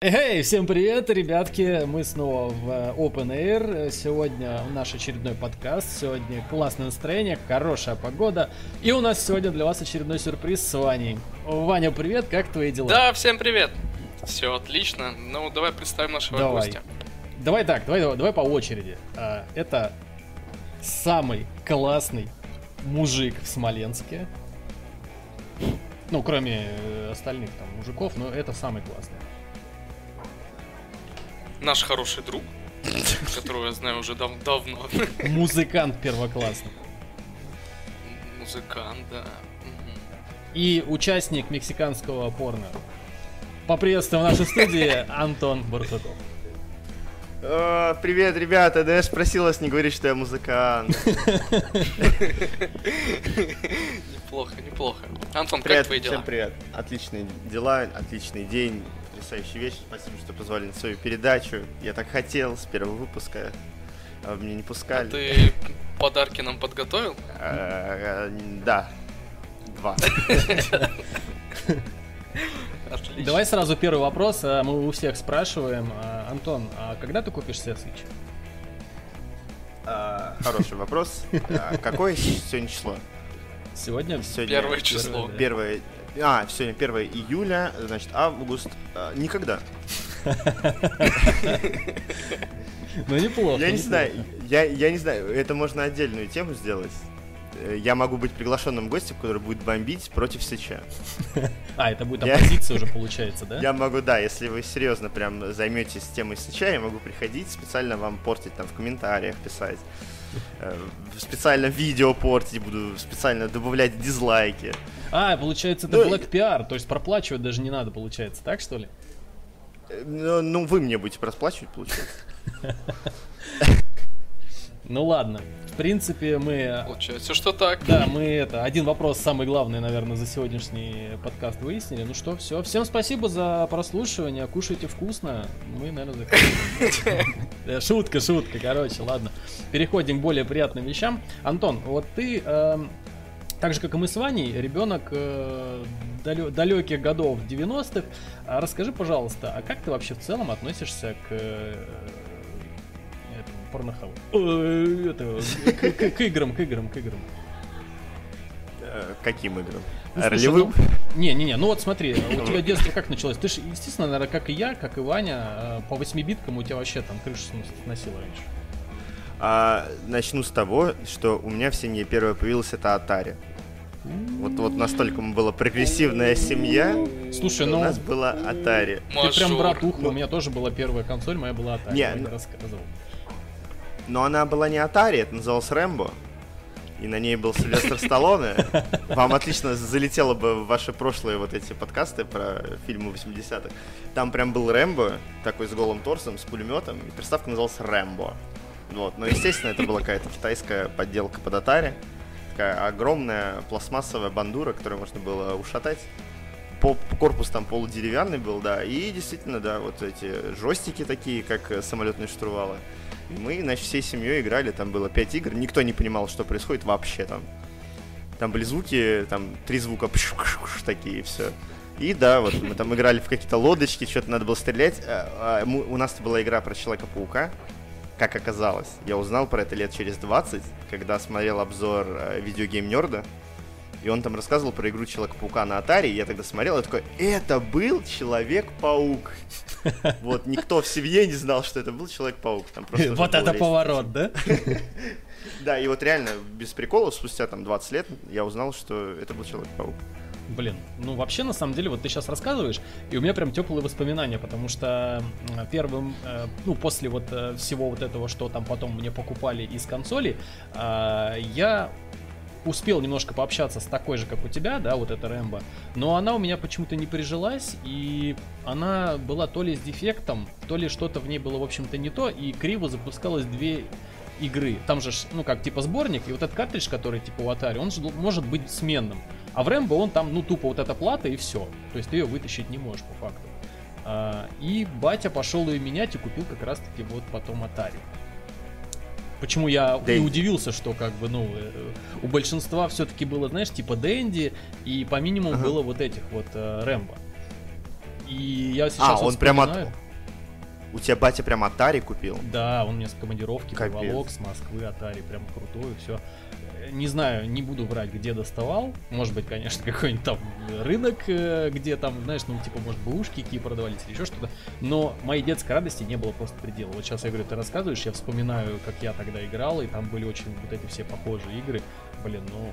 Эй, всем привет, ребятки! Мы снова в э, Open Air. Сегодня наш очередной подкаст. Сегодня классное настроение, хорошая погода. И у нас сегодня для вас очередной сюрприз с Ваней. Ваня, привет, как твои дела? Да, всем привет! Все отлично. Ну, давай представим нашего давай. гостя. Давай так, давай, давай, давай по очереди. А, это самый классный мужик в Смоленске. Ну, кроме э, остальных там мужиков, но это самый классный. Наш хороший друг, которого я знаю уже дав- давно. Музыкант первоклассный. Музыкант, да. И участник мексиканского порно. Поприветствуем в нашей студии Антон Барсуков. О, привет, ребята, да я ж просил вас не говорить, что я музыкант. Неплохо, неплохо. Антон, Привет, как твои дела? всем привет. Отличные дела, отличный день, потрясающий вечер. Спасибо, что позвали на свою передачу. Я так хотел с первого выпуска, а вы меня не А пускали. ты подарки нам подготовил? А, Да, два. Отлично. Давай сразу первый вопрос. а, Мы у всех спрашиваем. А, Антон, а когда ты купишь себе Switch? А, Хороший вопрос. А, Какое сегодня число? Сегодня? Сегодня Первое число. Первое... А, сегодня 1 июля, значит, август. А, Никогда. Ну неплохо. Я не знаю, я, я не знаю, это можно отдельную тему сделать. Э, Я могу быть приглашенным гостем, который будет бомбить против Сыча. А, это будет оппозиция уже получается, да? Я могу, да, если вы серьезно прям займетесь темой Сыча, я могу приходить, специально вам портить там в комментариях писать. Э, Специально видео портить буду, специально добавлять дизлайки. А, получается, это Ну, Black PR, то есть проплачивать даже не надо, получается, так что ли? Э, Ну, ну, вы мне будете расплачивать, получается. Ну ладно. В принципе, мы... Получается, что так. Да, мы это... Один вопрос, самый главный, наверное, за сегодняшний подкаст выяснили. Ну что, все. Всем спасибо за прослушивание. Кушайте вкусно. Мы, наверное, заканчиваем. Шутка, шутка, короче, ладно. Переходим к более приятным вещам. Антон, вот ты... эм, так же, как и мы с Ваней, ребенок далеких годов 90-х. А Расскажи, пожалуйста, а как ты вообще в целом относишься к э, порнохабу? Э, это, к, к- к играм, к играм, к играм. Э, Каким играм? Ну, Ролевым? ну, Не, не, не, ну вот смотри, у тебя детство как началось? Ты же, естественно, наверное, как и я, как и Ваня, э, по 8-биткам у тебя вообще там крышу снос- сносила раньше. А, начну с того, что у меня в семье первое появилось это Atari. Вот, вот настолько была прогрессивная семья, Слушай, что у ну нас была Atari. ты прям Мажор. братуха, Ну- у меня тоже была первая консоль, моя была Atari, Не, я ну- рассказывал. Но она была не Atari, это называлось Рэмбо. И на ней был Сильвестр Сталлоне. Вам отлично залетело бы в ваши прошлые вот эти подкасты про фильмы 80-х. Там прям был Рэмбо, такой с голым торсом, с пулеметом, и приставка называлась Рэмбо. Вот. Но, естественно, это была какая-то китайская подделка под Atari. Такая огромная пластмассовая бандура, которую можно было ушатать. Корпус там полудеревянный был, да, и действительно, да, вот эти жестики такие, как самолетные штурвалы. И мы, значит, всей семьей играли, там было 5 игр, никто не понимал, что происходит вообще там. Там были звуки, там три звука пш-пш-пш такие, и все. И да, вот мы там играли в какие-то лодочки, что-то надо было стрелять. А, а, у нас была игра про Человека-паука, как оказалось. Я узнал про это лет через 20, когда смотрел обзор э, видеогейм Нерда. И он там рассказывал про игру Человека-паука на Atari. И я тогда смотрел, я такой, это был Человек-паук. Вот, никто в семье не знал, что это был Человек-паук. Вот это поворот, да? Да, и вот реально, без приколов, спустя там 20 лет я узнал, что это был Человек-паук. Блин, ну вообще на самом деле вот ты сейчас рассказываешь, и у меня прям теплые воспоминания, потому что первым, э, ну после вот э, всего вот этого, что там потом мне покупали из консоли, а, я успел немножко пообщаться с такой же, как у тебя, да, вот эта Рэмбо, но она у меня почему-то не прижилась, и она была то ли с дефектом, то ли что-то в ней было, в общем-то, не то, и криво запускалось две игры. Там же, ну как, типа сборник, и вот этот картридж, который типа у Atari, он же может быть сменным. А в Рэмбо он там, ну, тупо вот эта плата и все. То есть ты ее вытащить не можешь, по факту. А, и батя пошел ее менять и купил как раз-таки вот потом Atari. Почему я Да и удивился, что как бы, ну, э, у большинства все-таки было, знаешь, типа Дэнди, и по минимуму Ага. было вот этих вот э, Рэмбо. И я сейчас А, вот он прямо от- У тебя батя прям Atari купил? Да, он мне с командировки Капец. приволок с Москвы, Атари, прям крутой, все. Не знаю, не буду врать, где доставал. Может быть, конечно, какой-нибудь там рынок, э, где там, знаешь, ну, типа, может, бэушки какие продавались или еще что-то. Но моей детской радости не было просто предела. Вот сейчас я говорю, ты рассказываешь, я вспоминаю, как я тогда играл, и там были очень вот эти все похожие игры. Блин, ну,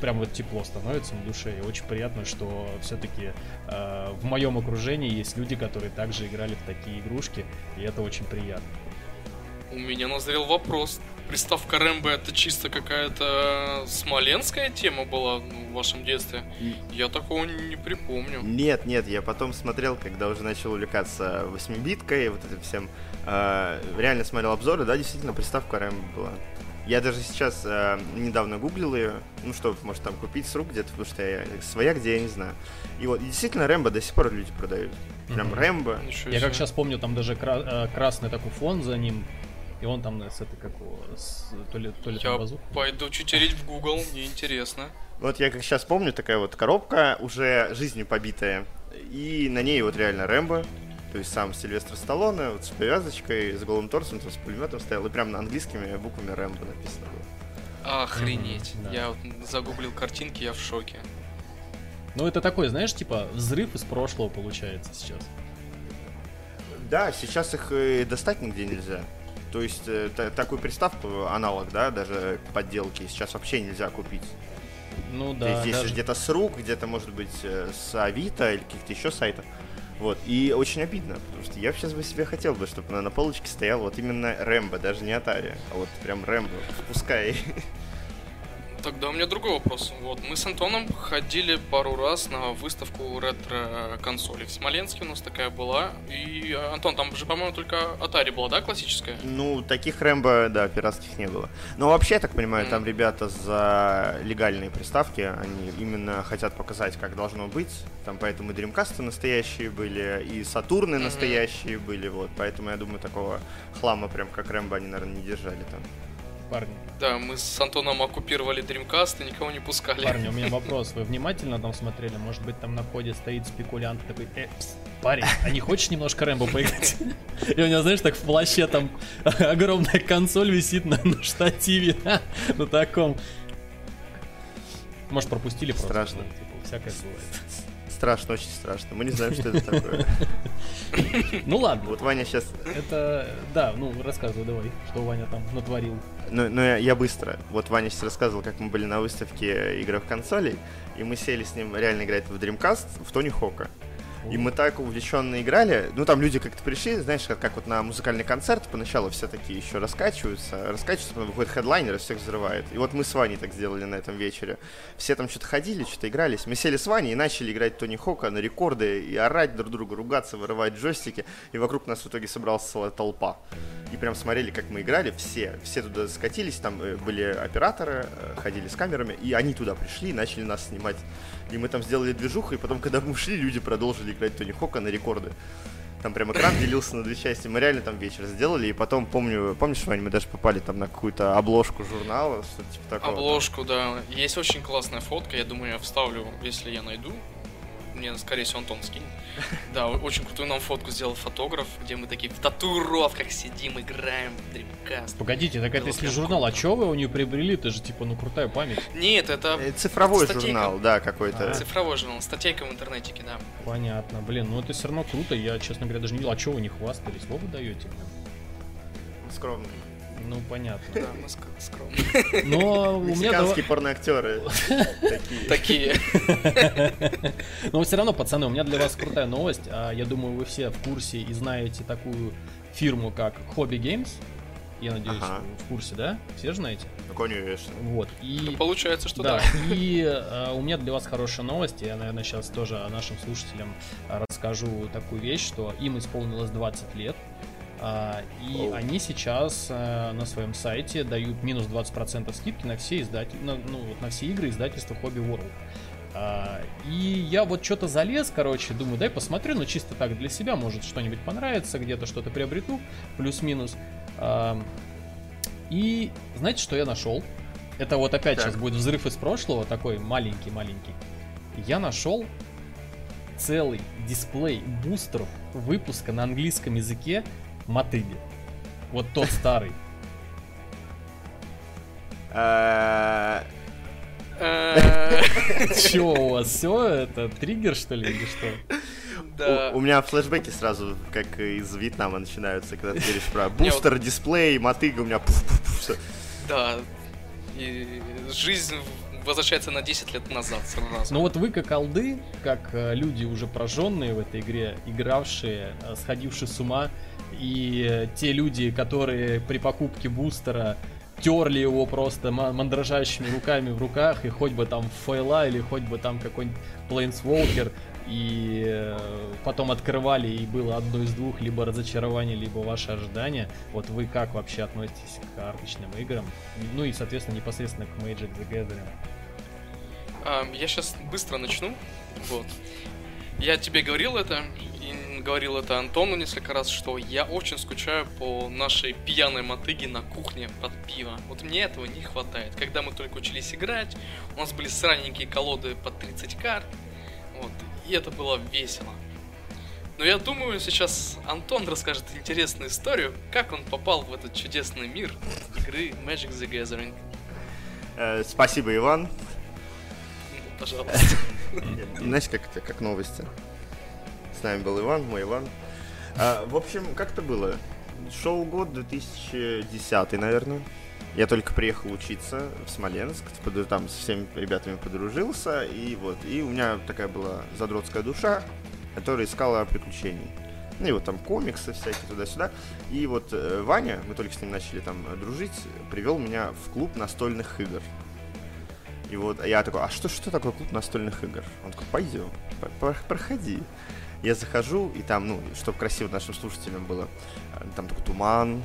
прям вот тепло становится на душе, и очень приятно, что все-таки в моем окружении есть люди, которые также играли в такие игрушки, и это очень приятно. У меня назрел вопрос. Приставка Рэмбо это чисто какая-то смоленская тема была в вашем детстве? Я такого не припомню. Нет, нет, я потом смотрел, когда уже начал увлекаться 8-биткой, вот этим всем. э, реально смотрел обзоры, да, действительно, приставка RAM была. Я даже сейчас э, недавно гуглил ее, ну что, может там купить с рук где-то, потому что я своя, где я не знаю. И вот, и действительно, Рэмбо до сих пор люди продают. Прям. Рэмбо. Ничего Я как сейчас помню, там даже кра- э, красный такой фон за ним, и он там с этой, как с, то ли, то ли Я базук. пойду читерить в Google, мне интересно. Вот я как сейчас помню, такая вот коробка, уже жизнью побитая. И на ней вот реально Рэмбо, то есть сам Сильвестр Сталлоне, вот с повязочкой, с голым торсом, там, с пулеметом стоял, и прям на английскими буквами Рэмбо написано было. Охренеть. Мгм, да. Я вот загуглил картинки, я в шоке. Ну, это такой, знаешь, типа, взрыв из прошлого получается сейчас. Да, сейчас их э, достать нигде нельзя. То есть э, та- такую приставку, аналог, да, даже подделки, сейчас вообще нельзя купить. Ну да, здесь даже- где-то с рук, где-то, может быть, э, с Авито или каких-то еще сайтов. Вот, и очень обидно, потому что я сейчас бы себе хотел бы, чтобы на, на полочке стоял вот именно Рэмбо, даже не Атари, а вот прям Рэмбо, пускай. Тогда у меня другой вопрос. Вот, мы с Антоном ходили пару раз на выставку ретро-консолей. В Смоленске у нас такая была. И, э, Антон, там же, по-моему, только Atari была, да, классическая? Ну, таких Рэмбо, да, пиратских не было. Но вообще, я так понимаю, там Мгм. ребята за легальные приставки, они именно хотят показать, как должно быть. Там поэтому и Dreamcast настоящие были, и Сатурны Мгм. настоящие были, вот. Поэтому я думаю, такого хлама прям как Рэмбо они, наверное, не держали там. Парни, Да, мы с Антоном оккупировали Dreamcast и никого не пускали. парни, у меня вопрос. Вы внимательно там смотрели? Может быть, там на входе стоит спекулянт такой, э, пс, парень, а не хочешь немножко Рэмбо поиграть? И у него, знаешь, так в плаще там огромная консоль висит на, на штативе, на таком. Может, пропустили просто. Страшно. ну, типа, всякое бывает. Страшно, очень страшно. Мы не знаем, что это такое. Ну ладно, Вот Ваня сейчас... это... Да, ну, рассказывай давай, что Ваня там натворил. Ну, ну я, я быстро. Вот Ваня сейчас рассказывал, как мы были на выставке игровых консолей, и мы сели с ним реально играть в Dreamcast в Тони Хока. И мы так увлеченно играли. Ну, там люди как-то пришли, знаешь, как, как вот на музыкальный концерт, поначалу все такие еще раскачиваются, раскачиваются, потом выходит хедлайнер и всех взрывает. И вот мы с Ваней так сделали на этом вечере. Все там что-то ходили, что-то игрались. Мы сели с Ваней и начали играть Тони Хока на рекорды и орать друг друга, ругаться, вырывать джойстики. И вокруг нас в итоге собралась целая толпа. И прям смотрели, как мы играли, все. Все туда скатились, там э, были операторы, э, ходили с камерами, и они туда пришли и начали нас снимать. И мы там сделали движуху, и потом, когда мы ушли, люди продолжили играть Тони Хока на рекорды. Там прям экран делился на две части. Мы реально там вечер сделали, и потом, помню, помнишь, Вань, мы даже попали там на какую-то обложку журнала, что-то типа такого. Обложку, да. Есть очень классная фотка, я думаю, я вставлю, если я найду. Мне, скорее всего, Антон скинет. Да, очень крутую нам фотку сделал фотограф, где мы такие в татуировках сидим, играем в Dreamcast. Погодите, так это если журнал, а чё вы у нее приобрели? Это же типа, ну крутая память. Нет, это Э, Цифровой журнал, да, какой-то. А. цифровой журнал, статейка в интернетике, да. Понятно, блин, ну это все равно круто. Я, честно говоря, даже не видел. А чё вы не хвастались? Вы даете? Скромный. Ну, понятно. Да, мы ск- скромные. Но у меня... Мексиканские порноактеры такие. Такие. Но все равно, пацаны, у меня для вас крутая новость. А, Я думаю, вы все в курсе и знаете такую фирму, как Hobby Games. Я надеюсь, Ага. в курсе, да? Все же знаете? Ну, конечно. Вот. И Получается, что да, да. и э, у меня для вас хорошая новость. Я, наверное, сейчас тоже нашим слушателям расскажу такую вещь, что им исполнилось 20 лет. А, и они сейчас э, на своем сайте дают минус 20% скидки на все издатель, на, ну, вот на все игры издательства Hobby World. А, и я вот что-то залез, короче, думаю, дай посмотрю, ну чисто так для себя, может что-нибудь понравится, где-то что-то приобрету, плюс-минус. А, и знаете, что я нашел? Это вот опять Так. сейчас будет взрыв из прошлого, такой маленький-маленький. Я нашел целый дисплей бустеров выпуска на английском языке мотыги. Вот тот старый. Че у вас все? Это триггер, что ли, или что? Да. У у меня флешбеки сразу, как из Вьетнама, начинаются, когда ты говоришь про бустер, дисплей, мотыга, у меня пуф-пуф-пуф, всё. Да. И жизнь возвращается на 10 лет назад сразу. Ну вот вы как алды, как э, люди уже прожженные в этой игре, игравшие, э, сходившие с ума, и э, те люди, которые при покупке бустера терли его просто ма- мандрожащими руками в руках, и хоть бы там фейла, или хоть бы там какой-нибудь Planeswalker, и э, потом открывали, и было одно из двух, либо разочарование, либо ваши ожидания. Вот вы как вообще относитесь к карточным играм? Ну и, соответственно, непосредственно к Magic the Gathering. Я сейчас быстро начну. Вот. Я тебе говорил это, и говорил это Антону несколько раз, что я очень скучаю по нашей пьяной мотыге на кухне под пиво. Вот мне этого не хватает. Когда мы только учились играть, у нас были сраненькие колоды по 30 карт. Вот. И это было весело. Но я думаю, сейчас Антон расскажет интересную историю, как он попал в этот чудесный мир игры Magic the Gathering. Э, Спасибо, Иван. Пожалуйста. Знаете, как это, как новости. С нами был Иван, мой Иван. А, в общем, как это было? Шел год 2010, наверное. Я только приехал учиться в Смоленск, типа, там со всеми ребятами подружился, и вот, и у меня такая была задротская душа, которая искала приключений. Ну и вот там комиксы всякие туда-сюда. И вот э, Ваня, мы только с ним начали там дружить, привел меня в клуб настольных игр. И вот я такой, а что, что такое клуб настольных игр? Он такой, пойдем, по- по- проходи. Я захожу, и там, ну, чтобы красиво нашим слушателям было, э, там такой туман,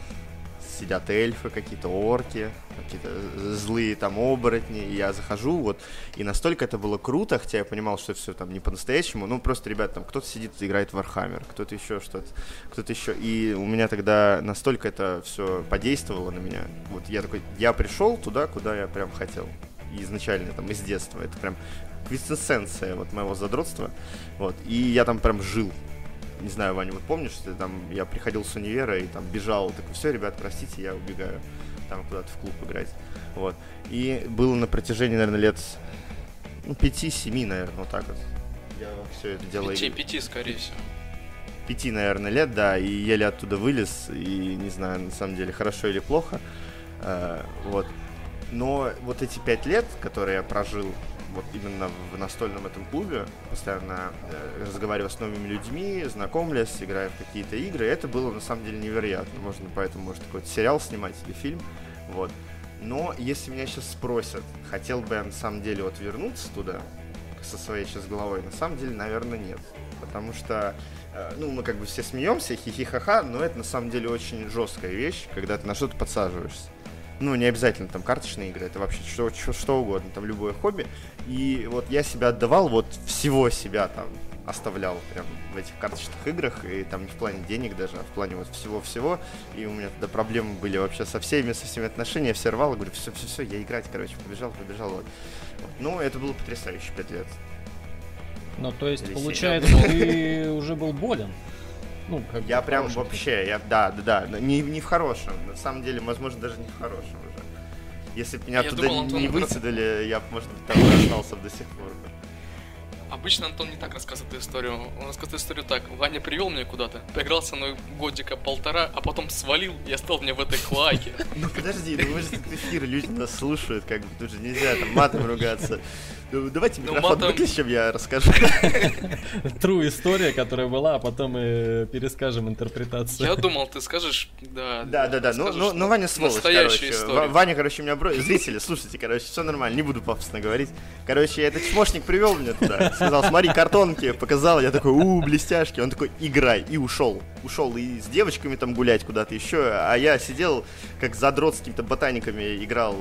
сидят эльфы, какие-то орки, какие-то злые там оборотни, и я захожу, вот, и настолько это было круто, хотя я понимал, что все там не по-настоящему, ну, просто, ребят, там, кто-то сидит и играет в Warhammer, кто-то еще что-то, кто-то еще, и у меня тогда настолько это все подействовало на меня, вот, я такой, я пришел туда, куда я прям хотел, изначально, там, из детства, это прям квинтэссенция вот моего задротства, вот, и я там прям жил, не знаю, Ваня, вот помнишь, ты там, я приходил с универа и там бежал, такой, все, ребят, простите, я убегаю, там куда-то в клуб играть, вот. И было на протяжении, наверное, лет, ну, пяти-семи, наверное, вот так вот. Я все это дело... Пяти, пяти, скорее всего. Пяти, наверное, лет, да, и еле оттуда вылез, и не знаю, на самом деле, хорошо или плохо, э, вот. Но вот эти пять лет, которые я прожил вот именно в настольном этом клубе, постоянно э, разговаривая с новыми людьми, знакомлясь, играя в какие-то игры, это было на самом деле невероятно. Можно поэтому, может, какой-то сериал снимать или фильм, вот. Но если меня сейчас спросят, хотел бы я на самом деле вот вернуться туда, со своей сейчас головой, на самом деле, наверное, нет. Потому что, э, ну, мы как бы все смеемся, хихихаха, но это на самом деле очень жесткая вещь, когда ты на что-то подсаживаешься. Ну, не обязательно там карточные игры, это вообще что, что, что угодно, там любое хобби. И вот я себя отдавал, вот всего себя там оставлял прям в этих карточных играх, и там не в плане денег даже, а в плане вот всего-всего. И у меня тогда проблемы были вообще со всеми, со всеми отношениями, все рвал, и говорю, все-все-все, я играть, короче, побежал, побежал, вот. Вот. Ну, это было потрясающе, пять лет. Ну, то есть, Или получается, ты уже был болен. Ну, как бы Я в прям хорошем вообще, я, да, да, да, не, не в хорошем, на самом деле, возможно, даже не в хорошем уже. Если бы меня Я туда думал, не- Антон, не вы- выцедали, я бы, может быть, там и остался бы до сих пор. бы. Обычно Антон не так рассказывает эту историю. Он рассказывает историю так. Ваня привел меня куда-то, поиграл со мной годика полтора, а потом свалил и оставил меня в этой клаке. Ну подожди, ну мы же тут эфир, люди нас слушают, как бы тут же нельзя там матом ругаться. Ну, давайте Ну, микрофон матом- выключим, я расскажу. True история, которая была, а потом мы перескажем интерпретацию. Я думал, ты скажешь, да. Да, да, да. Ну, ну, ну, Ваня сволочь, короче. историю. Ва- Ваня, короче, меня бросил. Зрители, слушайте, короче, все нормально, не буду пафосно говорить. Короче, этот чмошник привел меня туда. Сказал, смотри, картонки, показал. Я такой, у, блестяшки. Он такой, играй. И ушел. Ушел и с девочками там гулять куда-то еще. А я сидел, как задрот с какими-то ботаниками играл.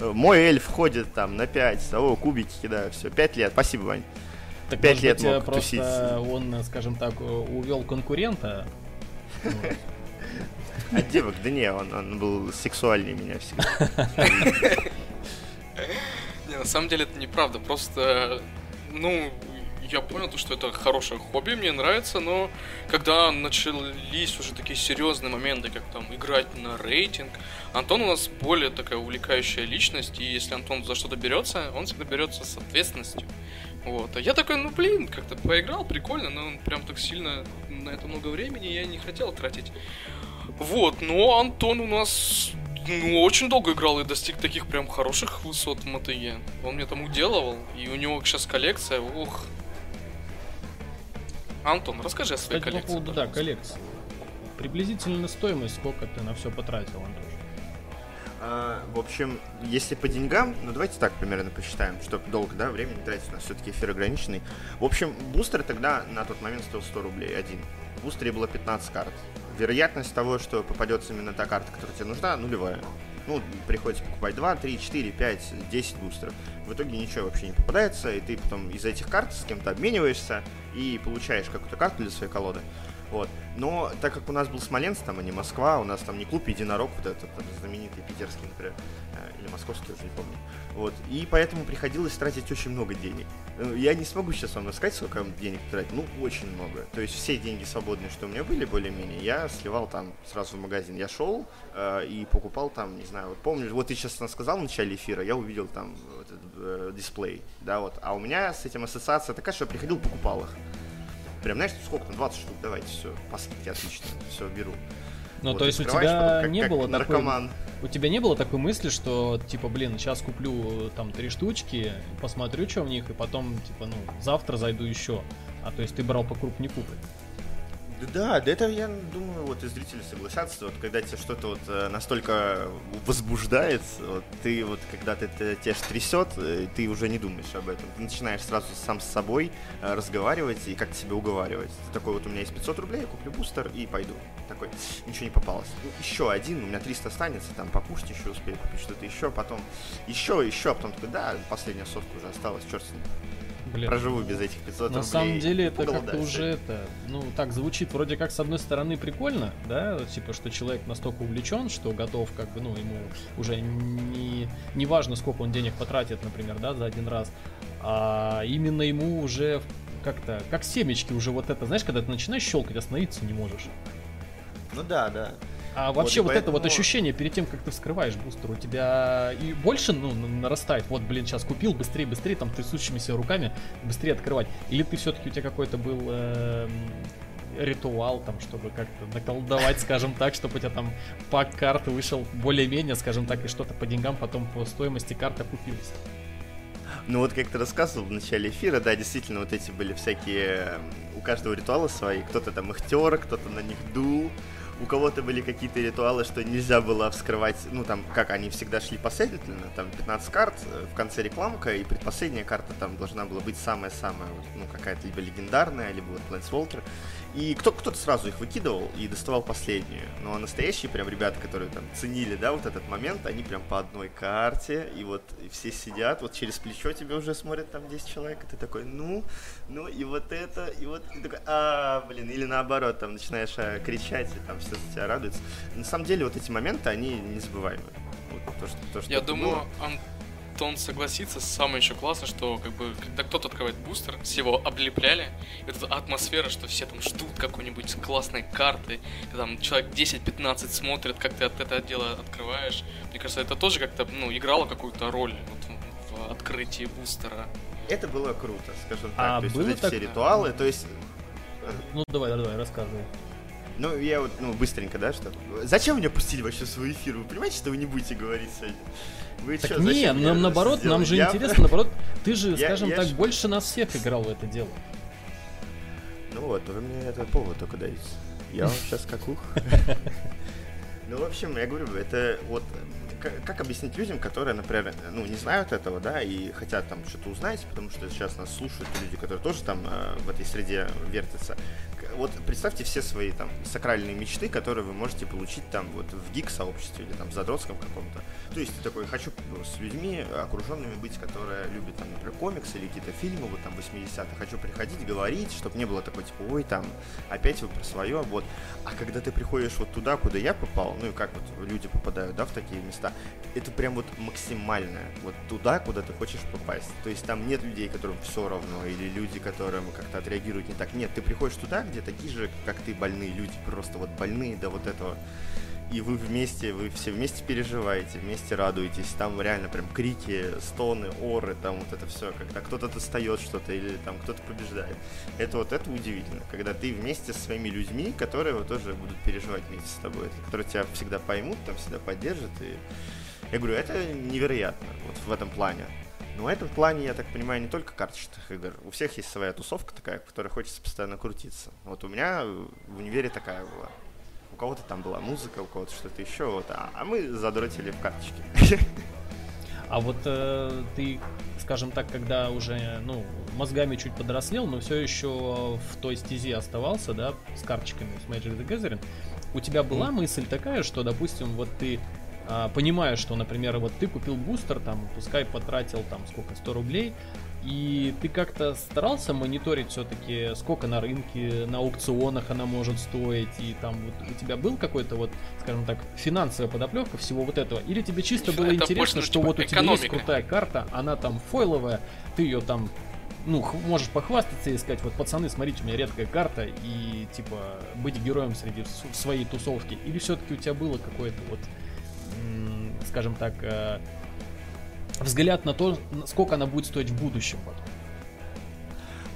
Мой эльф ходит там на 5. О, кубики кидаю. Все, 5 лет. Спасибо, Вань. Так, пять может лет быть, э, мог просто тусить. он, скажем так, э, увел конкурента. А девок, да не, он, он был сексуальнее меня всегда. Не, на самом деле это неправда. Просто, ну, я понял, то, что это хорошее хобби, мне нравится, но когда начались уже такие серьезные моменты, как там играть на рейтинг, Антон у нас более такая увлекающая личность, и если Антон за что-то берется, он всегда берется с ответственностью. Вот. А я такой, ну блин, как-то поиграл, прикольно, но прям так сильно на это много времени я не хотел тратить. Вот, но Антон у нас ну, очень долго играл и достиг таких прям хороших высот в МТЕ. Он мне там уделывал, и у него сейчас коллекция, ух. Антон, расскажи о своей Кстати, коллекции. по поводу, да, коллекции. Приблизительно стоимость, сколько ты на все потратил, Антош? А, в общем, если по деньгам, ну давайте так примерно посчитаем, чтобы долго, да, времени тратить, у нас все-таки эфир ограниченный. В общем, бустер тогда на тот момент стоил 100 рублей один. В бустере было 15 карт. Вероятность того, что попадется именно та карта, которая тебе нужна, нулевая. Ну, приходится покупать 2, 3, 4, 5, 10 бустеров. В итоге ничего вообще не попадается, и ты потом из этих карт с кем-то обмениваешься и получаешь какую-то карту для своей колоды. Вот. Но так как у нас был Смоленск, там, а не Москва, у нас там не клуб Единорог, вот этот, этот знаменитый питерский, например, э, или московский, уже не помню. Вот. И поэтому приходилось тратить очень много денег. Э, Я не смогу сейчас вам рассказать, сколько денег тратил. Ну, очень много. То есть все деньги свободные, что у меня были, более-менее, я сливал там сразу в магазин. Я шел э, и покупал там, не знаю, вот помнишь, вот ты сейчас сказал в начале эфира, я увидел там вот этот, э, дисплей, да, вот. А у меня с этим ассоциация такая, что я приходил, покупал их. Прям, знаешь, сколько там, 20 штук, давайте, все, по скидке, отлично, все, беру. Ну, Вот, то есть у тебя потом, как- не как было наркоман. такой... У тебя не было такой мысли, что, типа, блин, сейчас куплю э, там три штучки, посмотрю, что в них, и потом, типа, ну, завтра зайду еще. А то есть ты брал по крупнику. Да, да, да это, я думаю, вот и зрители согласятся, вот когда тебе что-то вот э, настолько возбуждает, вот, ты вот, когда ты, ты тебя трясет, э, ты уже не думаешь об этом. Ты начинаешь сразу сам с собой э, разговаривать и как-то себя уговаривать. Ты такой, вот у меня есть 500 рублей, я куплю бустер и пойду. Такой, ничего не попалось. Ну, еще один, у меня 300 останется, там покушать еще успею купить что-то еще, потом еще, еще, а потом такой, да, последняя сотка уже осталась, черт с ним. Блин. Проживу без этих 500 рублей. На самом деле это как-то уже это, ну так звучит вроде как с одной стороны прикольно, да, типа что человек настолько увлечен, что готов как бы, ну ему уже не, не важно сколько он денег потратит, например, да, за один раз, а именно ему уже как-то, как семечки уже вот это, знаешь, когда ты начинаешь щелкать, остановиться не можешь. Ну да, да. А Вот, вообще и вот, это вот поэтому- ощущение перед тем, как ты вскрываешь бустер, у тебя и больше ну, нарастает. Вот, блин, сейчас купил, быстрее, быстрее, там трясущимися руками, быстрее открывать. Или ты все-таки у тебя какой-то был эм, ритуал, там, чтобы как-то наколдовать, скажем так, чтобы у тебя там пак карт вышел более-менее, скажем так, и что-то по деньгам потом по стоимости карты окупилось. Ну вот как ты рассказывал в начале эфира, да, действительно, вот эти были всякие... м, У каждого ритуала свои. Кто-то там их тер, кто-то на них дул. У кого-то были какие-то ритуалы, что нельзя было вскрывать, ну там, как они всегда шли последовательно, там 15 карт, э, в конце рекламка, и предпоследняя карта там должна была быть самая-самая, ну какая-то либо легендарная, либо вот Плэнсволтер. И кто, кто-то сразу их выкидывал и доставал последнюю. Ну а настоящие прям ребята, которые там ценили, да, вот этот момент, они прям по одной карте, и вот и все сидят, вот через плечо тебе уже смотрят там 10 человек, и ты такой, ну, ну и вот это, и вот ты такой, а, блин, или наоборот, там начинаешь а, кричать, и там все тебя радуются. На самом деле вот эти моменты, они незабываемые. Вот то, что, то, что Я думаю, было. Антон согласится. Самое еще классно, что как бы когда кто-то открывает бустер, все его облепляли. Это атмосфера, что все там ждут какой-нибудь классной карты. Там человек 10-15 смотрит, как ты от этого дела открываешь. Мне кажется, это тоже как-то ну, играло какую-то роль вот, в- открытии бустера. Это было круто, скажем так. А то есть вот эти так- все ритуалы, то есть Ну давай, давай, рассказывай. Ну, я вот, ну, быстренько, да, что... Зачем меня пустили вообще в свой эфир? Вы понимаете, что вы не будете говорить сегодня? Вы Так чё, не, нам наоборот, нам же Я- интересно, наоборот, ты же, Я- скажем я так, ж- больше нас всех играл в это дело. Ну вот, вы мне этот повод только даете. Я вам сейчас как ух. Ну, в общем, я говорю, это вот как объяснить людям, которые, например, ну, не знают этого, да, и хотят там что-то узнать, потому что сейчас нас слушают люди, которые тоже там э, в этой среде вертятся. Вот представьте все свои там сакральные мечты, которые вы можете получить там вот в гик-сообществе или там в задротском каком-то. То есть ты такой, хочу с людьми окруженными быть, которые любят там, например, комиксы или какие-то фильмы вот там 80-х. Хочу приходить, говорить, чтобы не было такой типа, ой, там, опять вы про свое, вот. А когда ты приходишь вот туда, куда я попал, ну и как вот люди попадают, да, в такие места, это прям вот максимальное, вот туда, куда ты хочешь попасть. То есть там нет людей, которым все равно, или люди, которым как-то отреагируют не так. Нет, ты приходишь туда, где такие же, как ты, больные люди, просто вот больные до вот этого и вы вместе, вы все вместе переживаете, вместе радуетесь, там реально прям крики, стоны, оры, там вот это все, когда кто-то достает что-то или там кто-то побеждает. Это вот это удивительно, когда ты вместе со своими людьми, которые вот тоже будут переживать вместе с тобой, которые тебя всегда поймут, там всегда поддержат, и я говорю, это невероятно вот в этом плане. Но в этом плане, я так понимаю, не только карточных игр. У всех есть своя тусовка такая, в которой хочется постоянно крутиться. Вот у меня в универе такая была кого-то там была музыка, у кого-то что-то еще, вот, а, а мы задротили в карточки. А вот э, ты, скажем так, когда уже, ну, мозгами чуть подрослел, но все еще в той стези оставался, да, с карточками, с Magic the Gathering, у тебя была mm. мысль такая, что, допустим, вот ты а, понимаешь, что, например, вот ты купил бустер, там, пускай потратил там сколько, 100 рублей, и ты как-то старался мониторить все-таки, сколько на рынке, на аукционах она может стоить, и там вот у тебя был какой-то вот, скажем так, финансовая подоплека всего вот этого? Или тебе чисто было Это интересно, что типа вот у тебя есть крутая карта, она там фойловая, ты ее там ну, можешь похвастаться и сказать, вот, пацаны, смотрите, у меня редкая карта, и, типа, быть героем среди своей тусовки. Или все-таки у тебя было какое-то вот, скажем так, э, взгляд на то, сколько она будет стоить в будущем потом.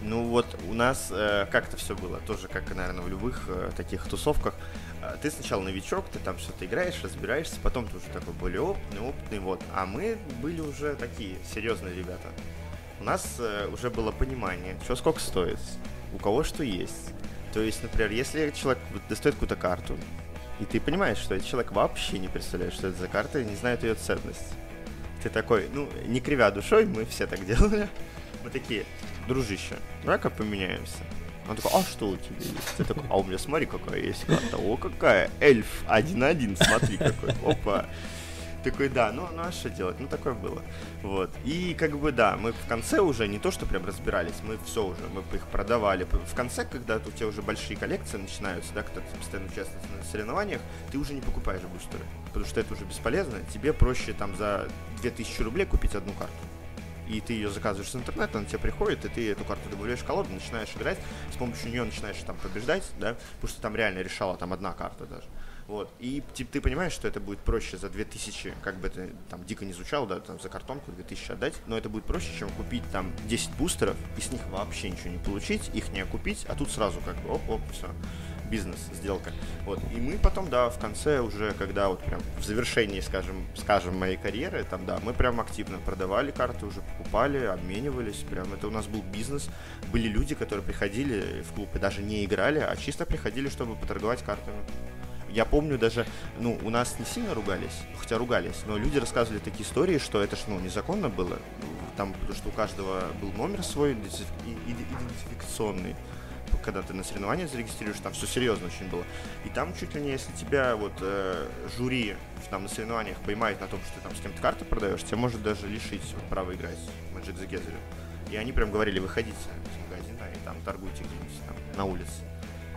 Ну вот у нас э, как-то все было, тоже как, наверное, в любых э, таких тусовках. Э, ты сначала новичок, ты там что-то играешь, разбираешься, потом ты уже такой более опытный, опытный, вот. А мы были уже такие серьезные ребята. У нас э, уже было понимание, что сколько стоит, у кого что есть. То есть, например, если человек достает какую-то карту, и ты понимаешь, что этот человек вообще не представляет, что это за карта, и не знает ее ценность ты такой, ну, не кривя душой, мы все так делали. Мы такие, дружище, давай-ка поменяемся. Он такой, а что у тебя есть? Ты такой, а у меня смотри, какая есть карта. О, какая, эльф 1-1, смотри какой. Опа. Такой, да, ну, ну а что делать? Ну, такое было. Вот. И как бы, да, мы в конце уже не то, что прям разбирались, мы все уже, мы их продавали. В конце, когда у тебя уже большие коллекции начинаются, да, когда ты постоянно участвуешь на соревнованиях, ты уже не покупаешь бустеры, потому что это уже бесполезно. Тебе проще там за 2000 рублей купить одну карту и ты ее заказываешь с интернета, она тебе приходит, и ты эту карту добавляешь в колоду, начинаешь играть, с помощью нее начинаешь там побеждать, да, потому что там реально решала там одна карта даже. Вот. И типа, ты понимаешь, что это будет проще за 2000, как бы это там дико не звучало, да, там за картонку 2000 отдать, но это будет проще, чем купить там 10 бустеров и с них вообще ничего не получить, их не окупить, а тут сразу как бы оп-оп, все бизнес, сделка. Вот. И мы потом, да, в конце уже, когда вот прям в завершении, скажем, скажем, моей карьеры, там, да, мы прям активно продавали карты, уже покупали, обменивались, прям это у нас был бизнес. Были люди, которые приходили в клуб и даже не играли, а чисто приходили, чтобы поторговать картами. Я помню даже, ну, у нас не сильно ругались, хотя ругались, но люди рассказывали такие истории, что это ж, ну, незаконно было, там, потому что у каждого был номер свой идентификационный, когда ты на соревнования зарегистрируешь, там все серьезно очень было. И там чуть ли не, если тебя вот э, жюри там на соревнованиях поймает на том, что ты там с кем-то карты продаешь, тебя может даже лишить права играть в Magic the Gathering. И они прям говорили, выходите из магазина и там торгуйте где-нибудь там на улице.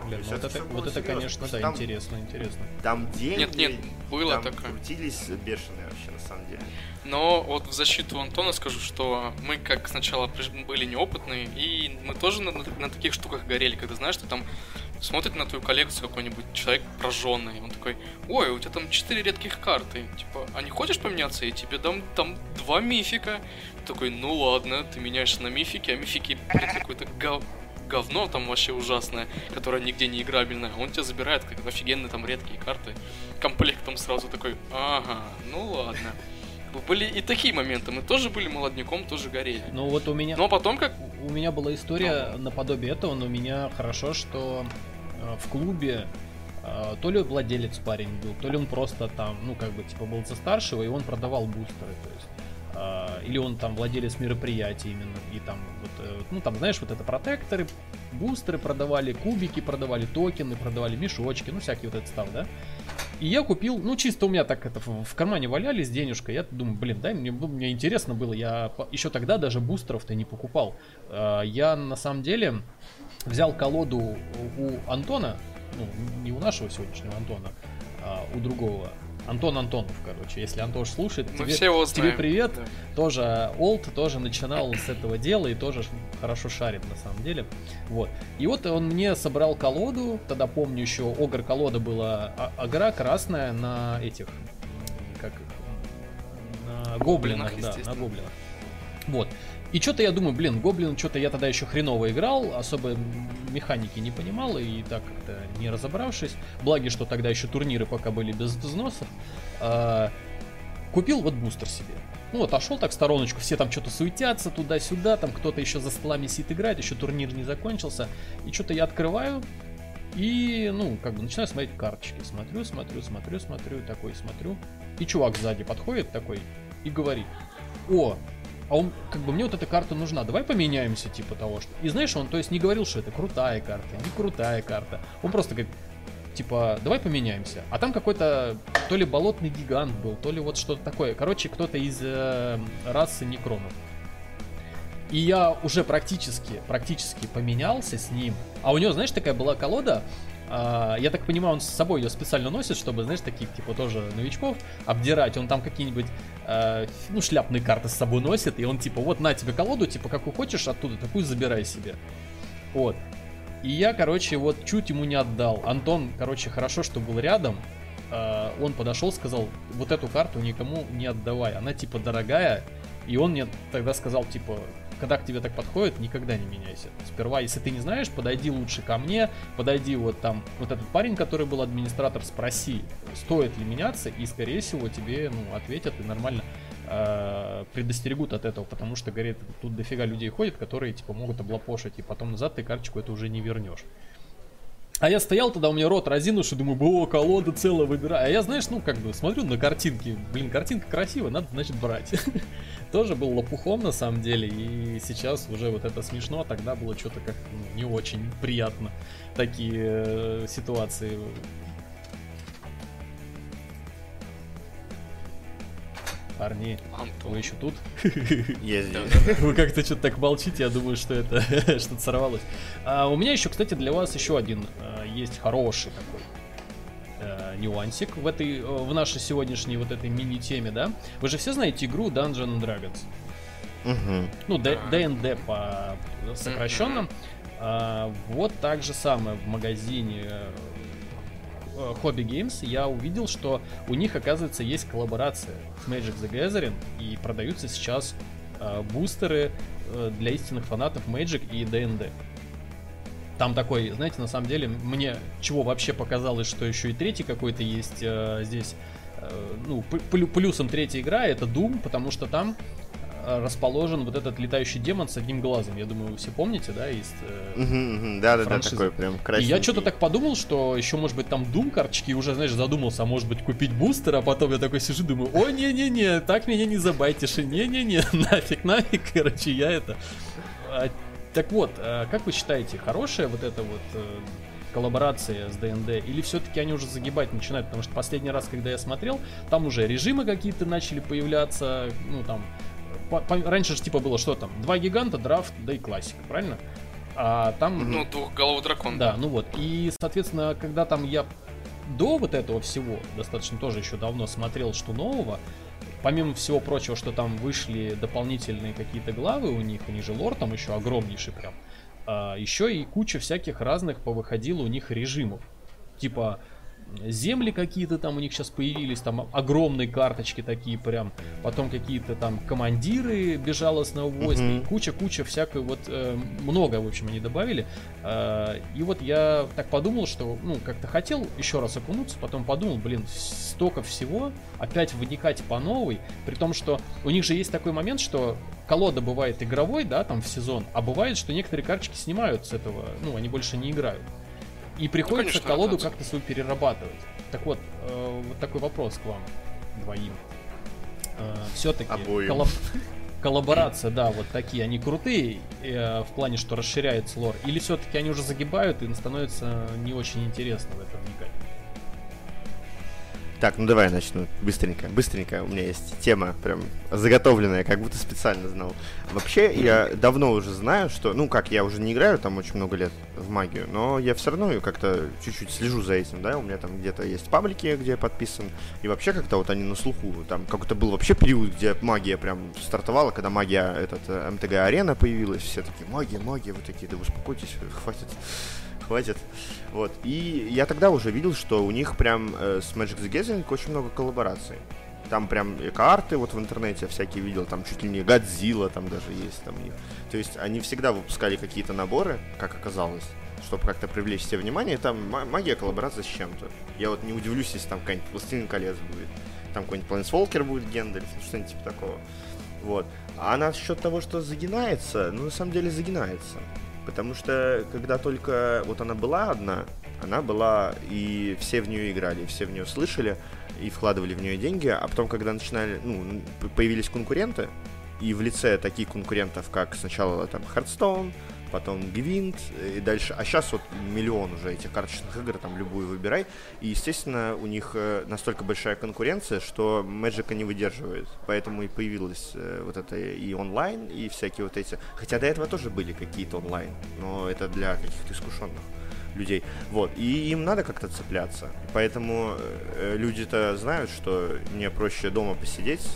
Блин, вот это, вот это конечно, да, там, интересно, интересно. Там деньги, нет, нет, было там такое. крутились бешеные вообще, на самом деле. Но вот в защиту Антона скажу, что мы как сначала были неопытные, и мы тоже на, на таких штуках горели, когда знаешь, что там смотрит на твою коллекцию какой-нибудь человек прожженный, он такой, ой, у тебя там четыре редких карты, типа, а не хочешь поменяться, и тебе дам там два мифика. такой, ну ладно, ты меняешься на мифики, а мифики, блин, какой-то гов говно там вообще ужасное, которое нигде не играбельное, он тебя забирает как офигенные там редкие карты, комплектом сразу такой, ага, ну ладно. Были и такие моменты, мы тоже были молодняком, тоже горели. Ну вот у меня... Но потом как... У меня была история ну... наподобие этого, но у меня хорошо, что э, в клубе э, то ли владелец парень был, то ли он просто там, ну как бы типа был за старшего, и он продавал бустеры, то есть или он там владелец мероприятия именно, и там вот, э, ну там знаешь, вот это протекторы, бустеры продавали, кубики продавали, токены продавали, мешочки, ну всякий вот этот став, да. И я купил, ну чисто у меня так это в кармане валялись денежка, я думаю, блин, дай мне, мне интересно было, я еще тогда даже бустеров-то не покупал. Э, я на самом деле взял колоду у Антона, ну не у нашего сегодняшнего Антона, а у другого, Антон Антонов, короче. Если Антош слушает, Мы тебе, все его тебе знаем. привет. Да. Тоже Олд тоже начинал с этого дела и тоже хорошо шарит на самом деле. Вот. И вот он мне собрал колоду. Тогда помню еще Огр колода была а- Агра красная на этих как на гоблинах, Гоблинах, да, на гоблинах. Вот. И что-то я думаю, блин, гоблин, что-то я тогда еще хреново играл, особо механики не понимал и так как-то не разобравшись. Благи, что тогда еще турниры пока были без взносов. А, купил вот бустер себе. Ну, отошел так в стороночку, все там что-то суетятся туда-сюда, там кто-то еще за столами сидит играет, еще турнир не закончился. И что-то я открываю, и, ну, как бы начинаю смотреть карточки. Смотрю, смотрю, смотрю, смотрю, такой смотрю. И чувак сзади подходит такой и говорит, о, а он, как бы, мне вот эта карта нужна, давай поменяемся, типа того, что... И знаешь, он, то есть, не говорил, что это крутая карта, не крутая карта. Он просто говорит, типа, давай поменяемся. А там какой-то то ли болотный гигант был, то ли вот что-то такое. Короче, кто-то из э, расы некронов. И я уже практически, практически поменялся с ним. А у него, знаешь, такая была колода. А, я так понимаю, он с собой ее специально носит, чтобы, знаешь, таких, типа, тоже новичков обдирать. Он там какие-нибудь, э, ну, шляпные карты с собой носит. И он, типа, вот на тебе колоду, типа, какую хочешь оттуда, такую забирай себе. Вот. И я, короче, вот чуть ему не отдал. Антон, короче, хорошо, что был рядом. Э, Он подошел, сказал, вот эту карту никому не отдавай. Она, типа, дорогая. И он мне тогда сказал, типа, когда к тебе так подходит, никогда не меняйся. Сперва, если ты не знаешь, подойди лучше ко мне, подойди вот там, вот этот парень, который был администратор, спроси, стоит ли меняться, и, скорее всего, тебе, ну, ответят и нормально э, предостерегут от этого, потому что, говорит, тут дофига людей ходит, которые, типа, могут облапошить, и потом назад ты карточку это уже не вернешь. А я стоял тогда, у меня рот разинувший, думаю, о, колода целая выбираю. А я, знаешь, ну, как бы, смотрю на картинки, блин, картинка красивая, надо, значит, брать. Тоже был лопухом, на самом деле, и сейчас уже вот это смешно, а тогда было что-то как ну, не очень приятно, такие э, ситуации. Парни, Антон. вы еще тут? Есть Да, здесь. Вы как-то что-то так молчите, я думаю, что это что-то сорвалось. А, у меня еще, кстати, для вас еще один а, есть хороший такой э, нюансик в этой, э, в нашей сегодняшней вот этой мини-теме, да? Вы же все знаете игру Dungeon and Dragons. Мгм. Ну, D&D по сокращенным. А, вот так же самое в магазине э, Hobby Games я увидел, что у них, оказывается, есть коллаборация с Magic the Gathering, и продаются сейчас э, бустеры э, для истинных фанатов Magic и D&D. Там такой, знаете, на самом деле, мне чего вообще показалось, что еще и третий какой-то есть э, здесь. э, ну, плюсом третья игра это Doom, потому что там э, расположен вот этот летающий демон с одним глазом. Я думаю, вы все помните, да, из э, мгм. Да-да-да, франшизы. такой прям и красивый. я что-то так подумал, что еще, может быть, там Doom карточки, и уже, знаешь, задумался, а может быть, купить бустер, а потом я такой сижу, думаю, о, не-не-не, так меня не забайтишь, и не-не-не, нафиг, нафиг, короче, я это... Так вот, а, как вы считаете, хорошая вот эта вот э, коллаборация с ДНД, или все-таки они уже загибать начинают, потому что последний раз, когда я смотрел, там уже режимы какие-то начали появляться, ну там, по- по- раньше же типа было что там, два гиганта, драфт, да и классика, правильно? А там Ну, двухголовый дракон. да, ну вот. И, соответственно, когда там я до вот этого всего, достаточно тоже еще давно смотрел, что нового, помимо всего прочего, что там вышли дополнительные какие-то главы у них, они же лор там еще огромнейший прям, а, еще и куча всяких разных повыходило у них режимов. Типа земли какие-то там у них сейчас появились, там огромные карточки такие прям, потом какие-то там командиры безжалостного войска, и куча-куча всякой вот, э, много, в общем, они добавили. Э, и вот я так подумал, что, ну, как-то хотел еще раз окунуться, потом подумал, блин, столько всего, опять вникать по новой, при том, что у них же есть такой момент, что колода бывает игровой, да, там в сезон, а бывает, что некоторые карточки снимают с этого, ну, они больше не играют. И приходится конечно, колоду как-то свою перерабатывать. Так вот, э, вот такой вопрос к вам двоим. все-таки Обоим. коллаборация, да, вот такие, они крутые э, в плане, что расширяется лор, или все-таки они уже загибают и становится не очень интересно в этом вникать? Так, ну давай я начну быстренько. Быстренько. У меня есть тема прям заготовленная, как будто специально знал. Вообще, я давно уже знаю, что... Ну как, я уже не играю там очень много лет в магию, но я все равно как-то чуть-чуть слежу за этим, да. У меня там где-то есть паблики, где я подписан. И вообще как-то вот они на слуху. Там какой-то был вообще период, где магия прям стартовала, когда магия, этот, э, МТГ-арена появилась. Все такие, магия, магия. Вы такие, да успокойтесь, хватит хватит. Вот. И я тогда уже видел, что у них прям э, с Magic the Gathering очень много коллабораций. Там прям и карты вот в интернете всякие видел, там чуть ли не Годзилла там даже есть там у них. То есть они всегда выпускали какие-то наборы, как оказалось, чтобы как-то привлечь себе внимание. Там магия коллаборация с чем-то. Я вот не удивлюсь, если там какая-нибудь Властелин колец будет. Там какой-нибудь Планесволкер будет Гендальф, что-нибудь типа такого. Вот. А насчет того, что загинается, ну на самом деле загинается. Потому что когда только вот она была одна, она была, и все в нее играли, все в нее слышали, и вкладывали в нее деньги, а потом, когда начинали, ну, появились конкуренты, и в лице таких конкурентов, как сначала там Hearthstone, потом Гвинт и дальше. А сейчас вот миллион уже этих карточных игр, там любую выбирай. И, естественно, у них э, настолько большая конкуренция, что Magic не выдерживает. Поэтому и появилось э, вот это и онлайн, и всякие вот эти. Хотя до этого тоже были какие-то онлайн, но это для каких-то искушенных людей. Вот. И им надо как-то цепляться. Поэтому э, люди-то знают, что мне проще дома посидеть,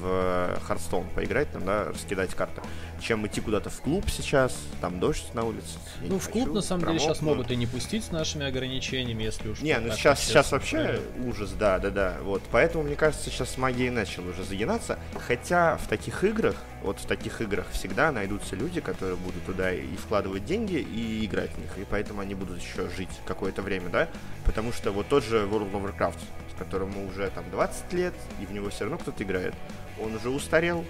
в Хардстоун поиграть, там, да, раскидать карты, чем идти куда-то в клуб сейчас, там дождь на улице. Ну, в клуб, на самом деле, сейчас могут и не пустить с нашими ограничениями, если уж... Не, ну сейчас, сейчас вообще ужас, да, да, да, вот. Поэтому, мне кажется, сейчас магия начала уже загинаться, хотя в таких играх, вот в таких играх всегда найдутся люди, которые будут туда и вкладывать деньги, и играть в них, и поэтому они будут еще жить какое-то время, да, потому что вот тот же World of Warcraft, которому уже там 20 лет, и в него все равно кто-то играет. Он уже устарел,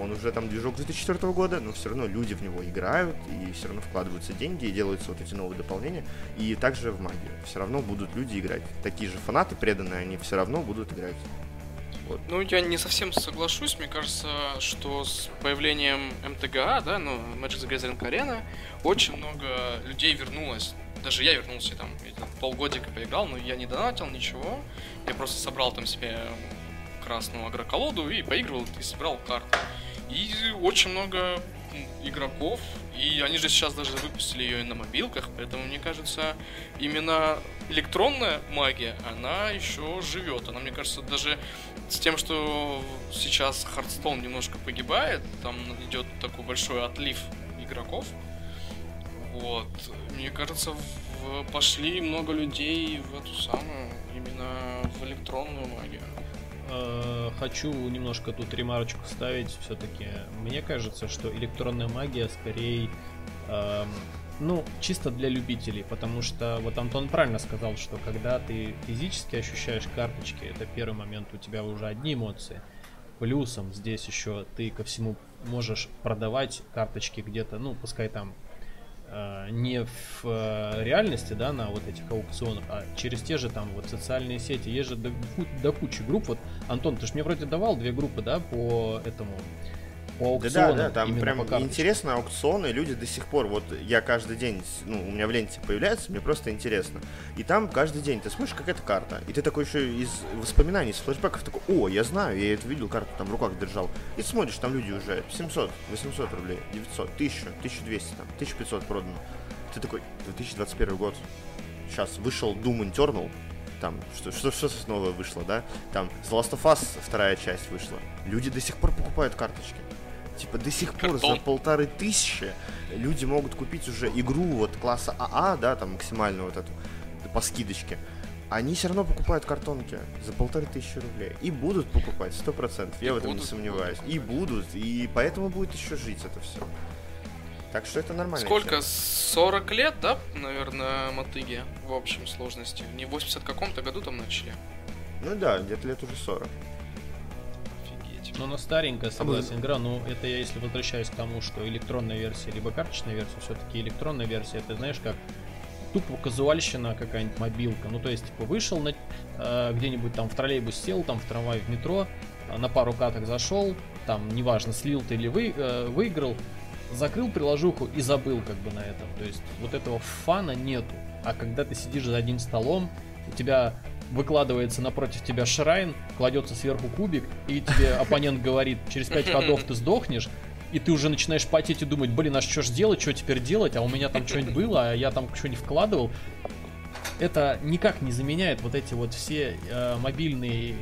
он уже там движок 2004 года, но все равно люди в него играют, и все равно вкладываются деньги, и делаются вот эти новые дополнения. И также в магию. Все равно будут люди играть. Такие же фанаты преданные, они все равно будут играть. Вот. Ну, я не совсем соглашусь. Мне кажется, что с появлением МТГА, да, ну, Magic the Gathering Arena, очень много людей вернулось даже я вернулся там, полгодика поиграл, но я не донатил ничего. Я просто собрал там себе красную агроколоду и поигрывал и собрал карты. И очень много игроков, и они же сейчас даже выпустили ее и на мобилках, поэтому мне кажется, именно электронная магия, она еще живет. Она, мне кажется, даже с тем, что сейчас Хардстоун немножко погибает, там идет такой большой отлив игроков, вот. Мне кажется, в... пошли много людей в эту самую, именно в электронную магию. Э, хочу немножко тут ремарочку ставить. Все-таки мне кажется, что электронная магия скорее э, ну, чисто для любителей, потому что вот Антон правильно сказал, что когда ты физически ощущаешь карточки, это первый момент, у тебя уже одни эмоции. Плюсом здесь еще ты ко всему можешь продавать карточки где-то, ну, пускай там не в э, реальности, да, на вот этих аукционах, а через те же там вот социальные сети. Есть же до, до кучи групп. Вот, Антон, ты же мне вроде давал две группы, да, по этому по аукционам. Да, да, там прям интересно аукционы, люди до сих пор, вот я каждый день, ну, у меня в ленте появляется, мне просто интересно. И там каждый день ты смотришь какая-то карта, и ты такой еще из воспоминаний, из флешбеков такой, о, я знаю, я это видел, карту там в руках держал. И смотришь, там люди уже 700, 800 рублей, 900, 1000, 1200, там, 1500 продано. Ты такой, 2021 год, сейчас вышел Doom Eternal, там, что, что, что снова вышло, да? Там The Last of Us вторая часть вышла. Люди до сих пор покупают карточки. Типа до сих пор за полторы тысячи люди могут купить уже игру вот класса АА, да, там максимальную вот эту по скидочке. Они все равно покупают картонки за полторы тысячи рублей. И будут покупать, сто процентов. Я и в этом будут, не сомневаюсь. Будут. И будут. И поэтому будет еще жить это все. Так что это нормально. Сколько? Тема. 40 лет, да, наверное, мотыги в общем сложности? Не в 80 каком-то году там начали? Ну да, где-то лет уже 40. Ну, она старенькая, согласен, а игра, но это я если возвращаюсь к тому, что электронная версия, либо карточная версия, все-таки электронная версия, это знаешь, как тупо казуальщина какая-нибудь мобилка. Ну, то есть, типа, вышел на, э, где-нибудь там в троллейбус сел, там в трамвай, в метро, на пару каток зашел, там, неважно, слил ты или вы, э, выиграл, закрыл приложуху и забыл как бы на этом. То есть вот этого фана нету. А когда ты сидишь за одним столом, у тебя выкладывается напротив тебя шрайн, кладется сверху кубик, и тебе оппонент говорит, через 5 ходов ты сдохнешь, и ты уже начинаешь потеть и думать, блин, а что ж делать, что теперь делать, а у меня там что-нибудь было, а я там что-нибудь вкладывал. Это никак не заменяет вот эти вот все э, мобильные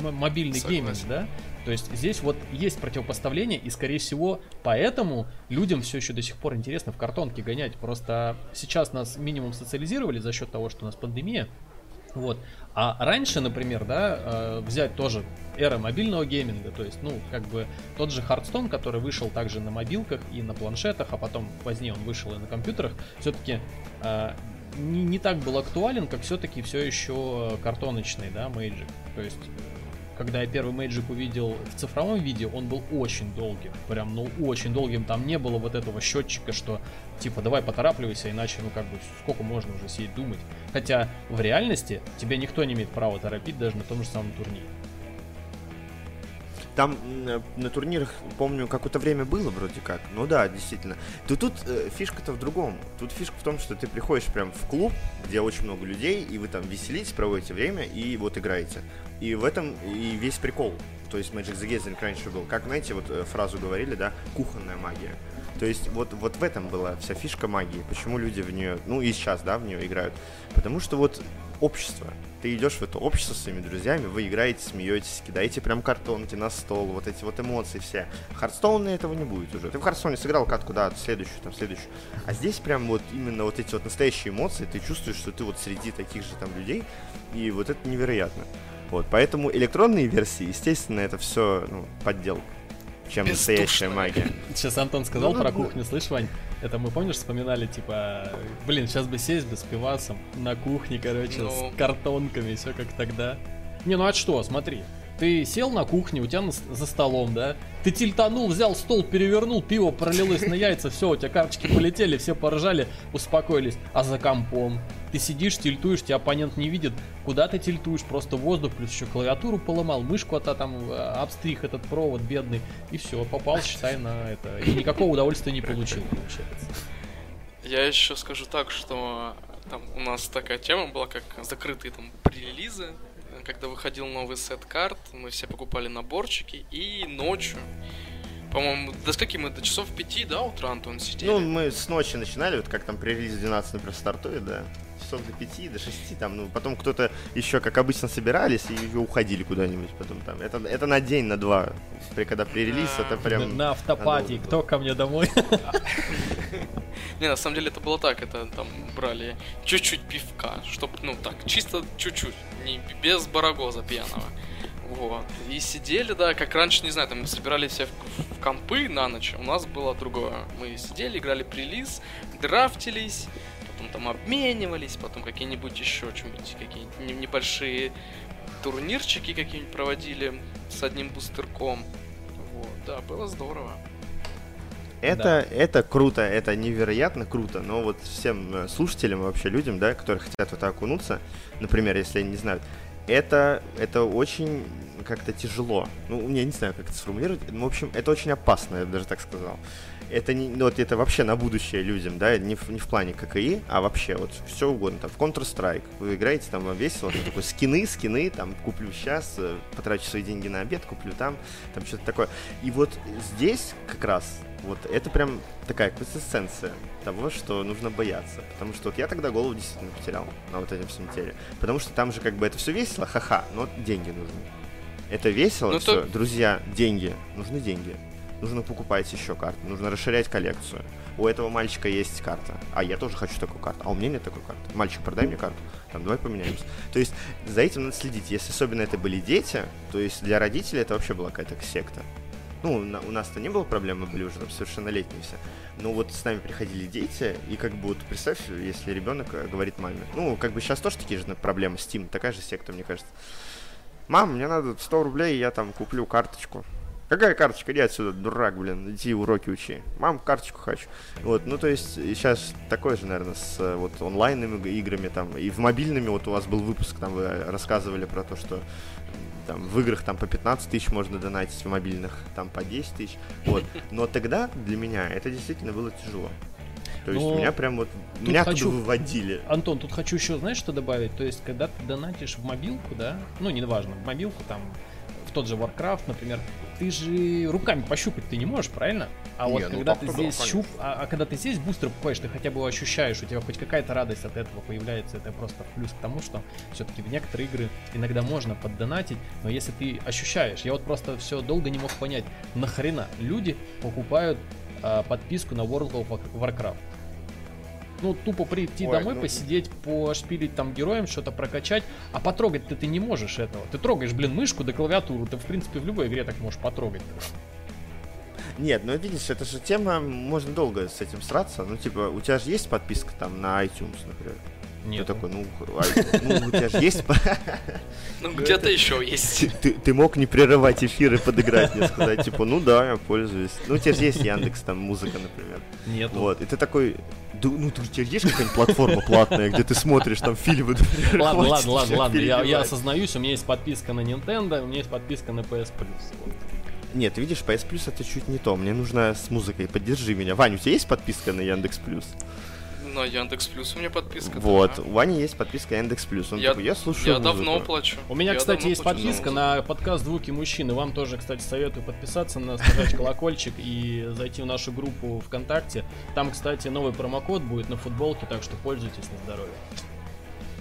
мобильный гейминг, да? То есть здесь вот есть противопоставление, и скорее всего поэтому людям все еще до сих пор интересно в картонке гонять. Просто сейчас нас минимум социализировали за счет того, что у нас пандемия. Вот. А раньше, например, да, э, взять тоже эра мобильного гейминга, то есть, ну, как бы тот же Hearthstone, который вышел также на мобилках и на планшетах, а потом позднее он вышел и на компьютерах, все-таки э, не, не так был актуален, как все-таки все еще картоночный, да, Magic. То есть когда я первый Magic увидел в цифровом виде, он был очень долгим. Прям, ну, очень долгим. Там не было вот этого счетчика, что, типа, давай поторапливайся, иначе, ну, как бы, сколько можно уже сидеть думать. Хотя в реальности тебе никто не имеет права торопить даже на том же самом турнире. Там на турнирах, помню, какое-то время было вроде как. Ну да, действительно. То тут э, фишка-то в другом. Тут фишка в том, что ты приходишь прям в клуб, где очень много людей, и вы там веселитесь, проводите время, и вот играете. И в этом и весь прикол. То есть Magic the Gathering раньше был. Как, знаете, вот э, фразу говорили, да, кухонная магия. То есть вот, вот в этом была вся фишка магии. Почему люди в нее, ну и сейчас, да, в нее играют. Потому что вот общество. Ты идешь в это общество со своими друзьями, вы играете, смеетесь, кидаете прям картонки на стол, вот эти вот эмоции все. Hearthstone а этого не будет уже. Ты в Hearthstone е сыграл катку, да, следующую, там, следующую. А здесь прям вот именно вот эти вот настоящие эмоции, ты чувствуешь, что ты вот среди таких же там людей, и вот это невероятно. Вот, поэтому электронные версии, естественно, это все ну, подделка чем настоящая магия. Сейчас Антон сказал ну, про ну, кухню, слышь, Вань? Это мы, помнишь, вспоминали, типа, блин, сейчас бы сесть бы с пивасом на кухне, короче, ну... с картонками, все как тогда. Не, ну а что, смотри, ты сел на кухне, у тебя на, за столом, да? Ты тильтанул, взял стол, перевернул, пиво пролилось на яйца, все, у тебя карточки полетели, все поржали, успокоились. А за компом? Ты сидишь, тильтуешь, тебя оппонент не видит. Куда ты тильтуешь? Просто воздух, плюс еще клавиатуру поломал, мышку а там э, обстрих этот провод бедный. И все, попал, считай, на это. И никакого удовольствия не получил, получается. Я еще скажу так, что там у нас такая тема была, как закрытые там пререлизы, когда выходил новый сет карт, мы все покупали наборчики, и ночью, по-моему, до скольки мы, до часов пяти, да, утра, Антон, сидели? Ну, мы с ночи начинали, вот как там при релизе 12, например, стартует, да, часов до пяти, до шести, там, ну, потом кто-то еще, как обычно, собирались и уходили куда-нибудь потом там. Это, это на день, на два, при, когда при релиз, это прям... На автопатии, кто ко мне домой? Не, на самом деле это было так, это там брали чуть-чуть пивка, чтобы, ну так, чисто чуть-чуть, не без барагоза пьяного. Вот. И сидели, да, как раньше, не знаю, там мы собирали все в, в компы на ночь. У нас было другое. Мы сидели, играли прилиз, драфтились, потом там обменивались, потом какие-нибудь еще что-нибудь, какие-нибудь небольшие турнирчики какие-нибудь проводили с одним бустерком. Вот, да, было здорово. Это, да. это круто, это невероятно круто, но вот всем э, слушателям, вообще людям, да, которые хотят в это окунуться, например, если они не знают, это, это очень как-то тяжело. Ну, я не знаю, как это сформулировать. Ну, в общем, это очень опасно, я бы даже так сказал. Это не, ну, вот это вообще на будущее людям, да, не в, не в плане ККИ, а вообще вот все угодно. Там в Counter-Strike вы играете, там вам весело, там такой скины, скины, там куплю сейчас, э, потрачу свои деньги на обед, куплю там, там что-то такое. И вот здесь как раз вот это прям такая квинтэссенция того, что нужно бояться. Потому что вот я тогда голову действительно потерял на вот этом всем теле. Потому что там же как бы это все весело, ха-ха, но деньги нужны. Это весело, ну, все, то... друзья, деньги, нужны деньги. Нужно покупать еще карты, нужно расширять коллекцию. У этого мальчика есть карта, а я тоже хочу такую карту, а у меня нет такой карты. Мальчик, продай мне карту, там, давай поменяемся. То есть за этим надо следить. Если особенно это были дети, то есть для родителей это вообще была какая-то секта. Ну, на, у нас-то не было проблем, мы были уже там совершеннолетние все. Но вот с нами приходили дети, и как бы вот представь, если ребенок э, говорит маме. Ну, как бы сейчас тоже такие же проблемы, Steam, такая же секта, мне кажется. Мам, мне надо 100 рублей, я там куплю карточку. Какая карточка? Иди отсюда, дурак, блин, иди уроки учи. Мам, карточку хочу. Вот, ну то есть сейчас такое же, наверное, с э, вот онлайнными играми там и в мобильными. Вот у вас был выпуск, там вы рассказывали про то, что там в играх там по 15 тысяч можно донатить, в мобильных там по 10 тысяч. Вот. Но тогда для меня это действительно было тяжело. То есть Но меня прям вот меня хочу- оттуда выводили. Антон, тут хочу еще, знаешь, что добавить? То есть, когда ты донатишь в мобилку, да, ну, неважно, в мобилку, там, тот же Warcraft, например, ты же руками пощупать ты не можешь, правильно? А Не, вот ну когда ты здесь конечно. щуп, а, а когда ты здесь бустер покупаешь, ты хотя бы ощущаешь, у тебя хоть какая-то радость от этого появляется, это просто плюс к тому, что все-таки в некоторые игры иногда можно поддонатить, но если ты ощущаешь, я вот просто все долго не мог понять, нахрена люди покупают а, подписку на World of Warcraft. Ну, тупо прийти Ой, домой, ну- посидеть, пошпилить там героем, что-то прокачать, а потрогать-то ты не можешь этого. Ты трогаешь, блин, мышку да клавиатуру, ты, в принципе, в любой игре так можешь потрогать. Нет, ну видишь, это же тема, можно долго с этим сраться. Ну, типа, у тебя же есть подписка там на iTunes, например. Нет. Ты такой, ну, ну, у тебя же есть... Ну, где-то еще есть. Ты, мог не прерывать эфир и подыграть мне, сказать, типа, ну да, я пользуюсь. Ну, у тебя же есть Яндекс, там, музыка, например. Нет. Вот, и ты такой, «Да, ну, у тебя есть какая-нибудь платформа платная, где ты смотришь там фильмы, Ладно, ладно, ладно, ладно. Я, осознаюсь, у меня есть подписка на Nintendo, у меня есть подписка на PS Plus. Нет, видишь, PS Plus это чуть не то. Мне нужно с музыкой. Поддержи меня. Вань, у тебя есть подписка на Яндекс Плюс? На Яндекс Плюс у меня подписка. Вот, да. у Вани есть подписка Яндекс Плюс. Он Я- такой, я слушаю Я давно музыку». плачу. У меня, Я кстати, давно есть подписка на подкаст «Звуки мужчины». Вам тоже, кстати, советую подписаться на нажать колокольчик и зайти в нашу группу ВКонтакте. Там, кстати, новый промокод будет на футболке, так что пользуйтесь на здоровье.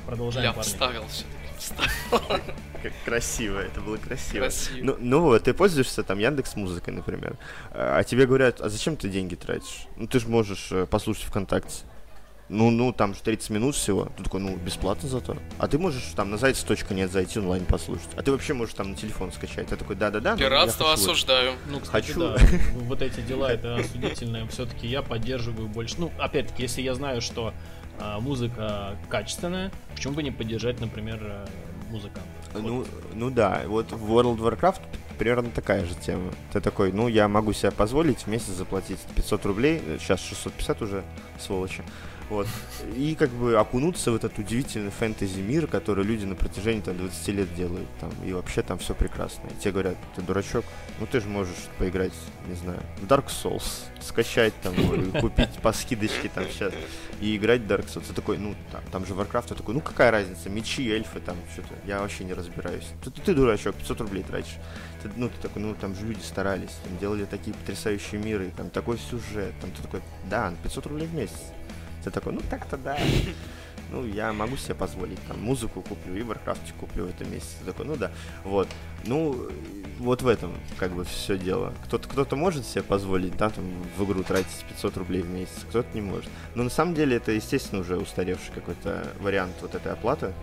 Продолжаем, Я парни. вставил все-таки. Как красиво, это было красиво. Красиво. Ну, ну вот, ты пользуешься там Яндекс Музыкой, например, а а тебе говорят, а зачем ты деньги тратишь? Ну ты же можешь э, послушать ВКонтакте. Ну, ну, там же 30 минут всего. Ты такой, ну, бесплатно зато. А ты можешь там на зайц.нет зайти онлайн послушать. А ты вообще можешь там на телефон скачать. Я такой, да-да-да. я Пиратство хочу вот». осуждаю. Ну, кстати, Хочу. да, вот эти дела это осудительное. Все-таки я поддерживаю больше. Ну, опять-таки, если я знаю, что а, музыка качественная, почему бы не поддержать, например, э, музыканта? Ну, ну да, вот в World of Warcraft примерно такая же тема. Ты такой, ну я могу себе позволить в месяц заплатить 500 рублей, сейчас 650 уже, сволочи. Вот. И как бы окунуться в этот удивительный фэнтези мир, который люди на протяжении там, 20 лет делают. Там, и вообще там все прекрасно. И тебе говорят, ты дурачок, ну ты же можешь поиграть, не знаю, в Dark Souls, скачать там, и купить по скидочке там сейчас и играть в Dark Souls. Ты такой, ну там, там же Warcraft, ты такой, ну какая разница, мечи, эльфы там, что-то, я вообще не разбираюсь. Ты, ты дурачок, 500 рублей тратишь. Ты, ну ты такой, ну там же люди старались, там делали такие потрясающие миры, там такой сюжет, там ты такой, да, 500 рублей в месяц. Ты такой, ну так-то да. Ну, я могу себе позволить, там, музыку куплю и Warcraft куплю в этом месяце. Такой, ну да, вот. Ну, вот в этом, как бы, все дело. Кто-то кто может себе позволить, да, там, в игру тратить 500 рублей в месяц, кто-то не может. Но на самом деле это, естественно, уже устаревший какой-то вариант вот этой оплаты.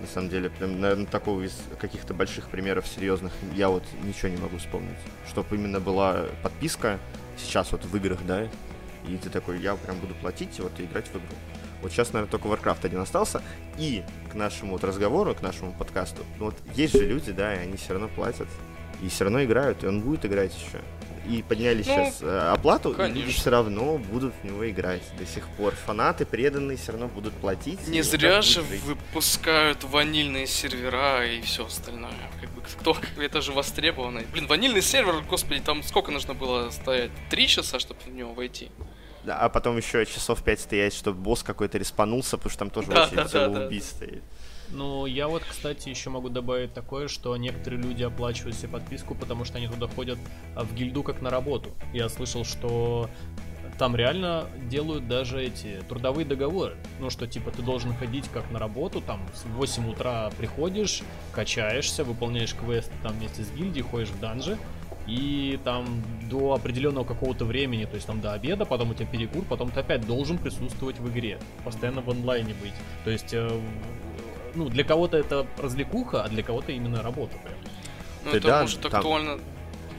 На самом деле, прям, наверное, такого из каких-то больших примеров серьезных я вот ничего не могу вспомнить. Чтобы именно была подписка сейчас вот в играх, да, и ты такой, я прям буду платить вот и играть в игру. Вот сейчас, наверное, только Warcraft один остался. И к нашему вот разговору, к нашему подкасту, ну вот есть же люди, да, и они все равно платят. И все равно играют, и он будет играть еще. И подняли Ну, сейчас э, оплату, и люди конечно. все равно будут в него играть до сих пор. Фанаты преданные все равно будут платить. Не зря же жить. выпускают ванильные сервера и все остальное. Как бы кто это же востребовано. Блин, ванильный сервер, господи, там сколько нужно было стоять? Три часа, чтобы в него войти. А потом еще часов пять стоять, чтобы босс какой-то респанулся, потому что там тоже Да, очередь да, да, целый да. убийц стоит. Ну, я вот, кстати, еще могу добавить такое, что некоторые люди оплачивают себе подписку, потому что они туда ходят а, в гильду как на работу. Я слышал, что там реально делают даже эти трудовые договоры. Ну, что типа ты должен ходить как на работу, там с 8 утра приходишь, качаешься, выполняешь квесты там вместе с гильдией, ходишь в данжи, и там до определенного какого-то времени, то есть там до обеда, потом у тебя перекур, потом ты опять должен присутствовать в игре, постоянно в онлайне быть. То есть, э, ну, для кого-то это развлекуха, а для кого-то именно работа прям. Ну, это да, может там- актуально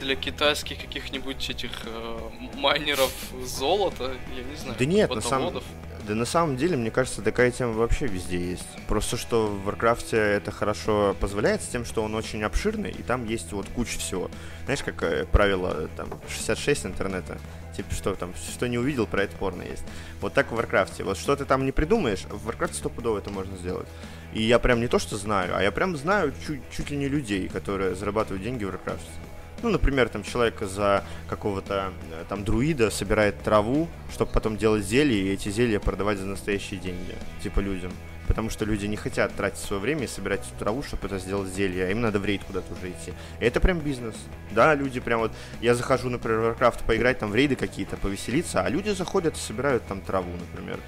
для китайских каких-нибудь этих э, майнеров золота, я не знаю, Да нет, на самом-. Да на самом деле, мне кажется, такая тема вообще везде есть. Просто что в Warcraft это хорошо позволяет с тем, что он очень обширный, и там есть вот куча всего. Знаешь, как э, правило, там, 66 интернета. Типа, что там, что не увидел, про это порно есть. Вот так в Warcraft. Вот что ты там не придумаешь, в Warcraft стопудово это можно сделать. И я прям не то, что знаю, а я прям знаю чуть, чуть ли не людей, которые зарабатывают деньги в Warcraft. Ну, например, там человек за какого-то э, там друида собирает траву, чтобы потом делать зелья, и эти зелья продавать за настоящие деньги, типа людям. Потому что люди не хотят тратить свое время и собирать эту траву, чтобы это сделать зелье, а им надо в рейд куда-то уже идти. И это прям бизнес. Да, люди прям вот... Я захожу, например, в Warcraft поиграть там в рейды какие-то, повеселиться, а люди заходят и собирают там траву, например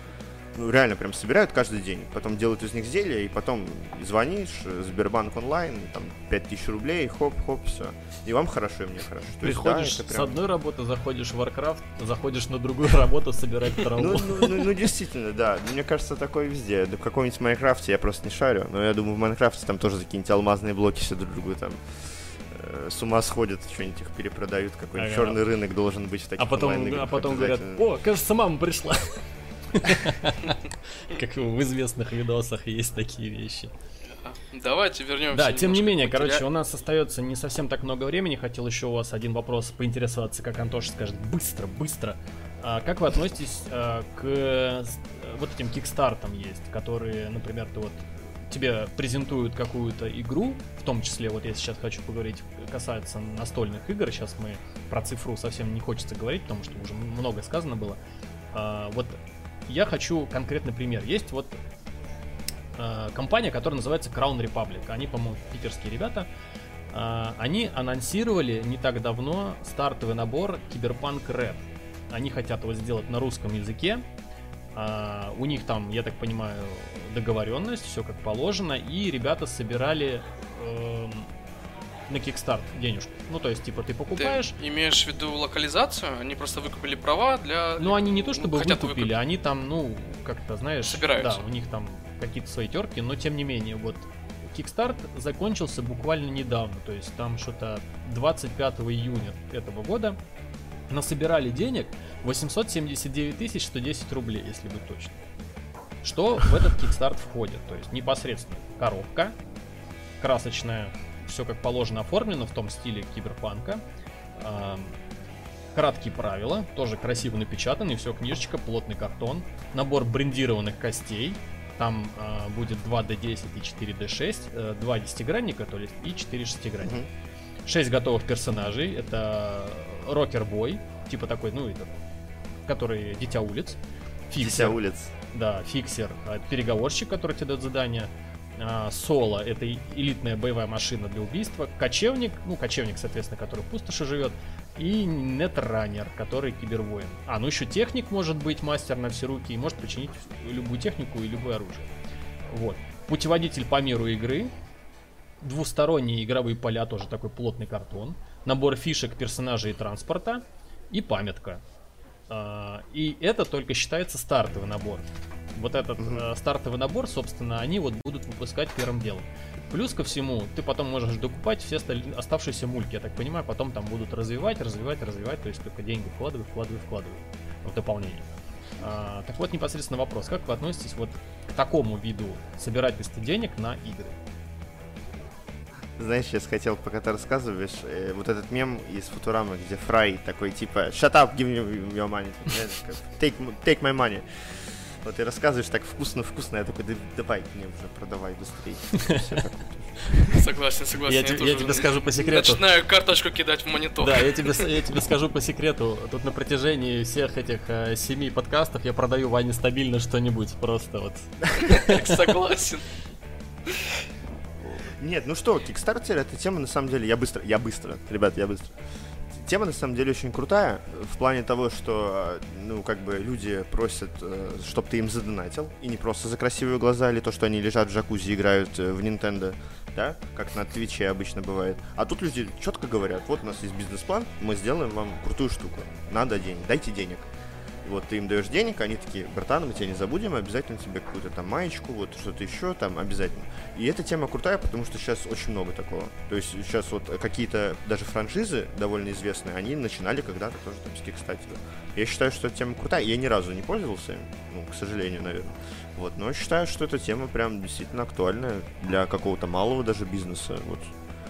ну, реально прям собирают каждый день, потом делают из них зелья, и потом звонишь, Сбербанк онлайн, там 5000 рублей, хоп-хоп, все. И вам хорошо, и мне хорошо. То Приходишь да, прям... с одной работы, заходишь в Warcraft, заходишь на другую работу собирать траву. Ну, ну, ну, ну, действительно, да. Мне кажется, такое везде. В каком-нибудь Майнкрафте я просто не шарю, но я думаю, в Майнкрафте там тоже какие-нибудь алмазные блоки все друг другу там э, с ума сходят, что-нибудь их перепродают, какой-нибудь ага. черный рынок должен быть в таких А потом, а потом говорят, о, кажется, мама пришла. Как в известных видосах есть такие вещи. Давайте вернемся. Да, тем не менее, короче, у нас остается не совсем так много времени. Хотел еще у вас один вопрос поинтересоваться, как Антош скажет. Быстро, быстро. А как вы относитесь а, к вот этим кикстартам есть, которые, например, ты вот тебе презентуют какую-то игру, в том числе, вот я сейчас хочу поговорить, касается настольных игр, сейчас мы про цифру совсем не хочется говорить, потому что уже много сказано было. А, вот я хочу конкретный пример. Есть вот э, компания, которая называется Crown Republic. Они, по-моему, питерские ребята. Э, они анонсировали не так давно стартовый набор Киберпанк Red. Они хотят его сделать на русском языке. Uh, у них там, я так понимаю, договоренность, все как положено, и ребята собирали uh, на Kickstart денежку. Ну, то есть, типа, ты покупаешь... Ты имеешь в виду локализацию? Они просто выкупили права для... Ну, они не то чтобы ну, выкупили, выкупить. они там, ну, как-то, знаешь... Собираются. Да, у них там какие-то свои терки, но тем не менее, вот Kickstart закончился буквально недавно, то есть там что-то 25 июня этого года насобирали денег 879 110 рублей, если быть точным. Что в этот Kickstart входит? То есть непосредственно коробка красочная, все как положено оформлено в том стиле киберпанка. Краткие правила, тоже красиво напечатанный, все книжечка, плотный картон, набор брендированных костей, там э, будет 2D10 и 4D6, э, 2 десятигранника, то есть и 4 шестигранника. Mm-hmm. 6 готовых персонажей, это Рокер Бой, типа такой, ну, этот, который Дитя улиц. Фиксер, Дитя улиц. Да, фиксер, переговорщик, который тебе дает задание. А, Соло — это элитная боевая машина для убийства. Кочевник, ну, кочевник, соответственно, который в пустоши живет. И Нетранер, который кибервоин. А, ну еще техник может быть, мастер на все руки, и может починить любую технику и любое оружие. Вот. Путеводитель по миру игры. Двусторонние игровые поля, тоже такой плотный картон. Набор фишек, персонажей и транспорта. И памятка. А, и это только считается стартовый набор вот этот э, стартовый набор, собственно, они вот будут выпускать первым делом. Плюс ко всему, ты потом можешь докупать все оставшиеся мульки, я так понимаю, потом там будут развивать, развивать, развивать, то есть только деньги вкладывай, вкладывай, вкладывай в дополнение. А, так вот, непосредственно вопрос, как вы относитесь вот к такому виду собирательства денег на игры? Знаешь, я хотел, пока ты рассказываешь, э, вот этот мем из Футурамы, где Фрай такой типа «Shut up, give me your money», take, take my money. Вот ты рассказываешь так вкусно-вкусно, я такой, давай мне уже продавай быстрее. Согласен, согласен. Я, я, я тебе скажу по секрету. Начинаю карточку кидать в монитор. Да, я тебе, я тебе скажу по секрету. Тут на протяжении всех этих э, семи подкастов я продаю Ване стабильно что-нибудь. Просто вот. Согласен. Нет, ну что, Kickstarter это тема на самом деле. Я быстро, я быстро, ребят, я быстро тема на самом деле очень крутая в плане того, что ну как бы люди просят, э, чтобы ты им задонатил и не просто за красивые глаза или то, что они лежат в джакузи играют э, в Nintendo, да, как на Твиче обычно бывает. А тут люди четко говорят, вот у нас есть бизнес-план, мы сделаем вам крутую штуку, надо денег, дайте денег. Вот ты им даешь денег, они такие, братан, мы тебя не забудем, обязательно тебе какую-то там маечку, вот что-то еще там обязательно. И эта тема крутая, потому что сейчас очень много такого. То есть сейчас вот какие-то даже франшизы довольно известные, они начинали когда-то тоже там с Кикстатера. Я считаю, что эта тема крутая. Я ни разу не пользовался, ну, к сожалению, наверное. Вот, но считаю, что эта тема прям действительно актуальная для какого-то малого даже бизнеса. Вот.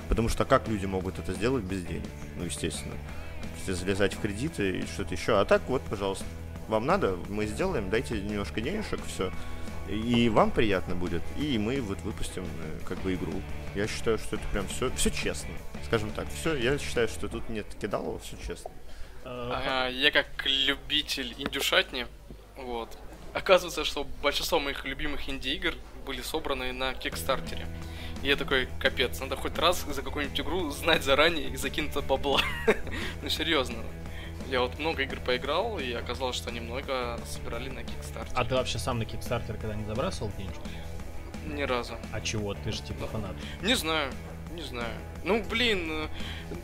Потому что как люди могут это сделать без денег? Ну, естественно. Залезать в кредиты и что-то еще. А так вот, пожалуйста, вам надо, мы сделаем, дайте немножко денежек, все. И вам приятно будет, и мы вот выпустим э, как бы игру. Я считаю, что это прям все, все честно, скажем так. Все, я считаю, что тут нет кидалова, все честно. А, я как любитель индюшатни, вот, оказывается, что большинство моих любимых инди-игр были собраны на Кикстартере. И я такой, капец, надо хоть раз за какую-нибудь игру знать заранее и закинуть бабла. ну, серьезно. Я вот много игр поиграл, и оказалось, что они много собирали на Kickstarter. А ты вообще сам на Kickstarter когда не забрасывал денежку? Ни разу. А чего? Ты же типа фанат. Не знаю, не знаю. Ну, блин, э,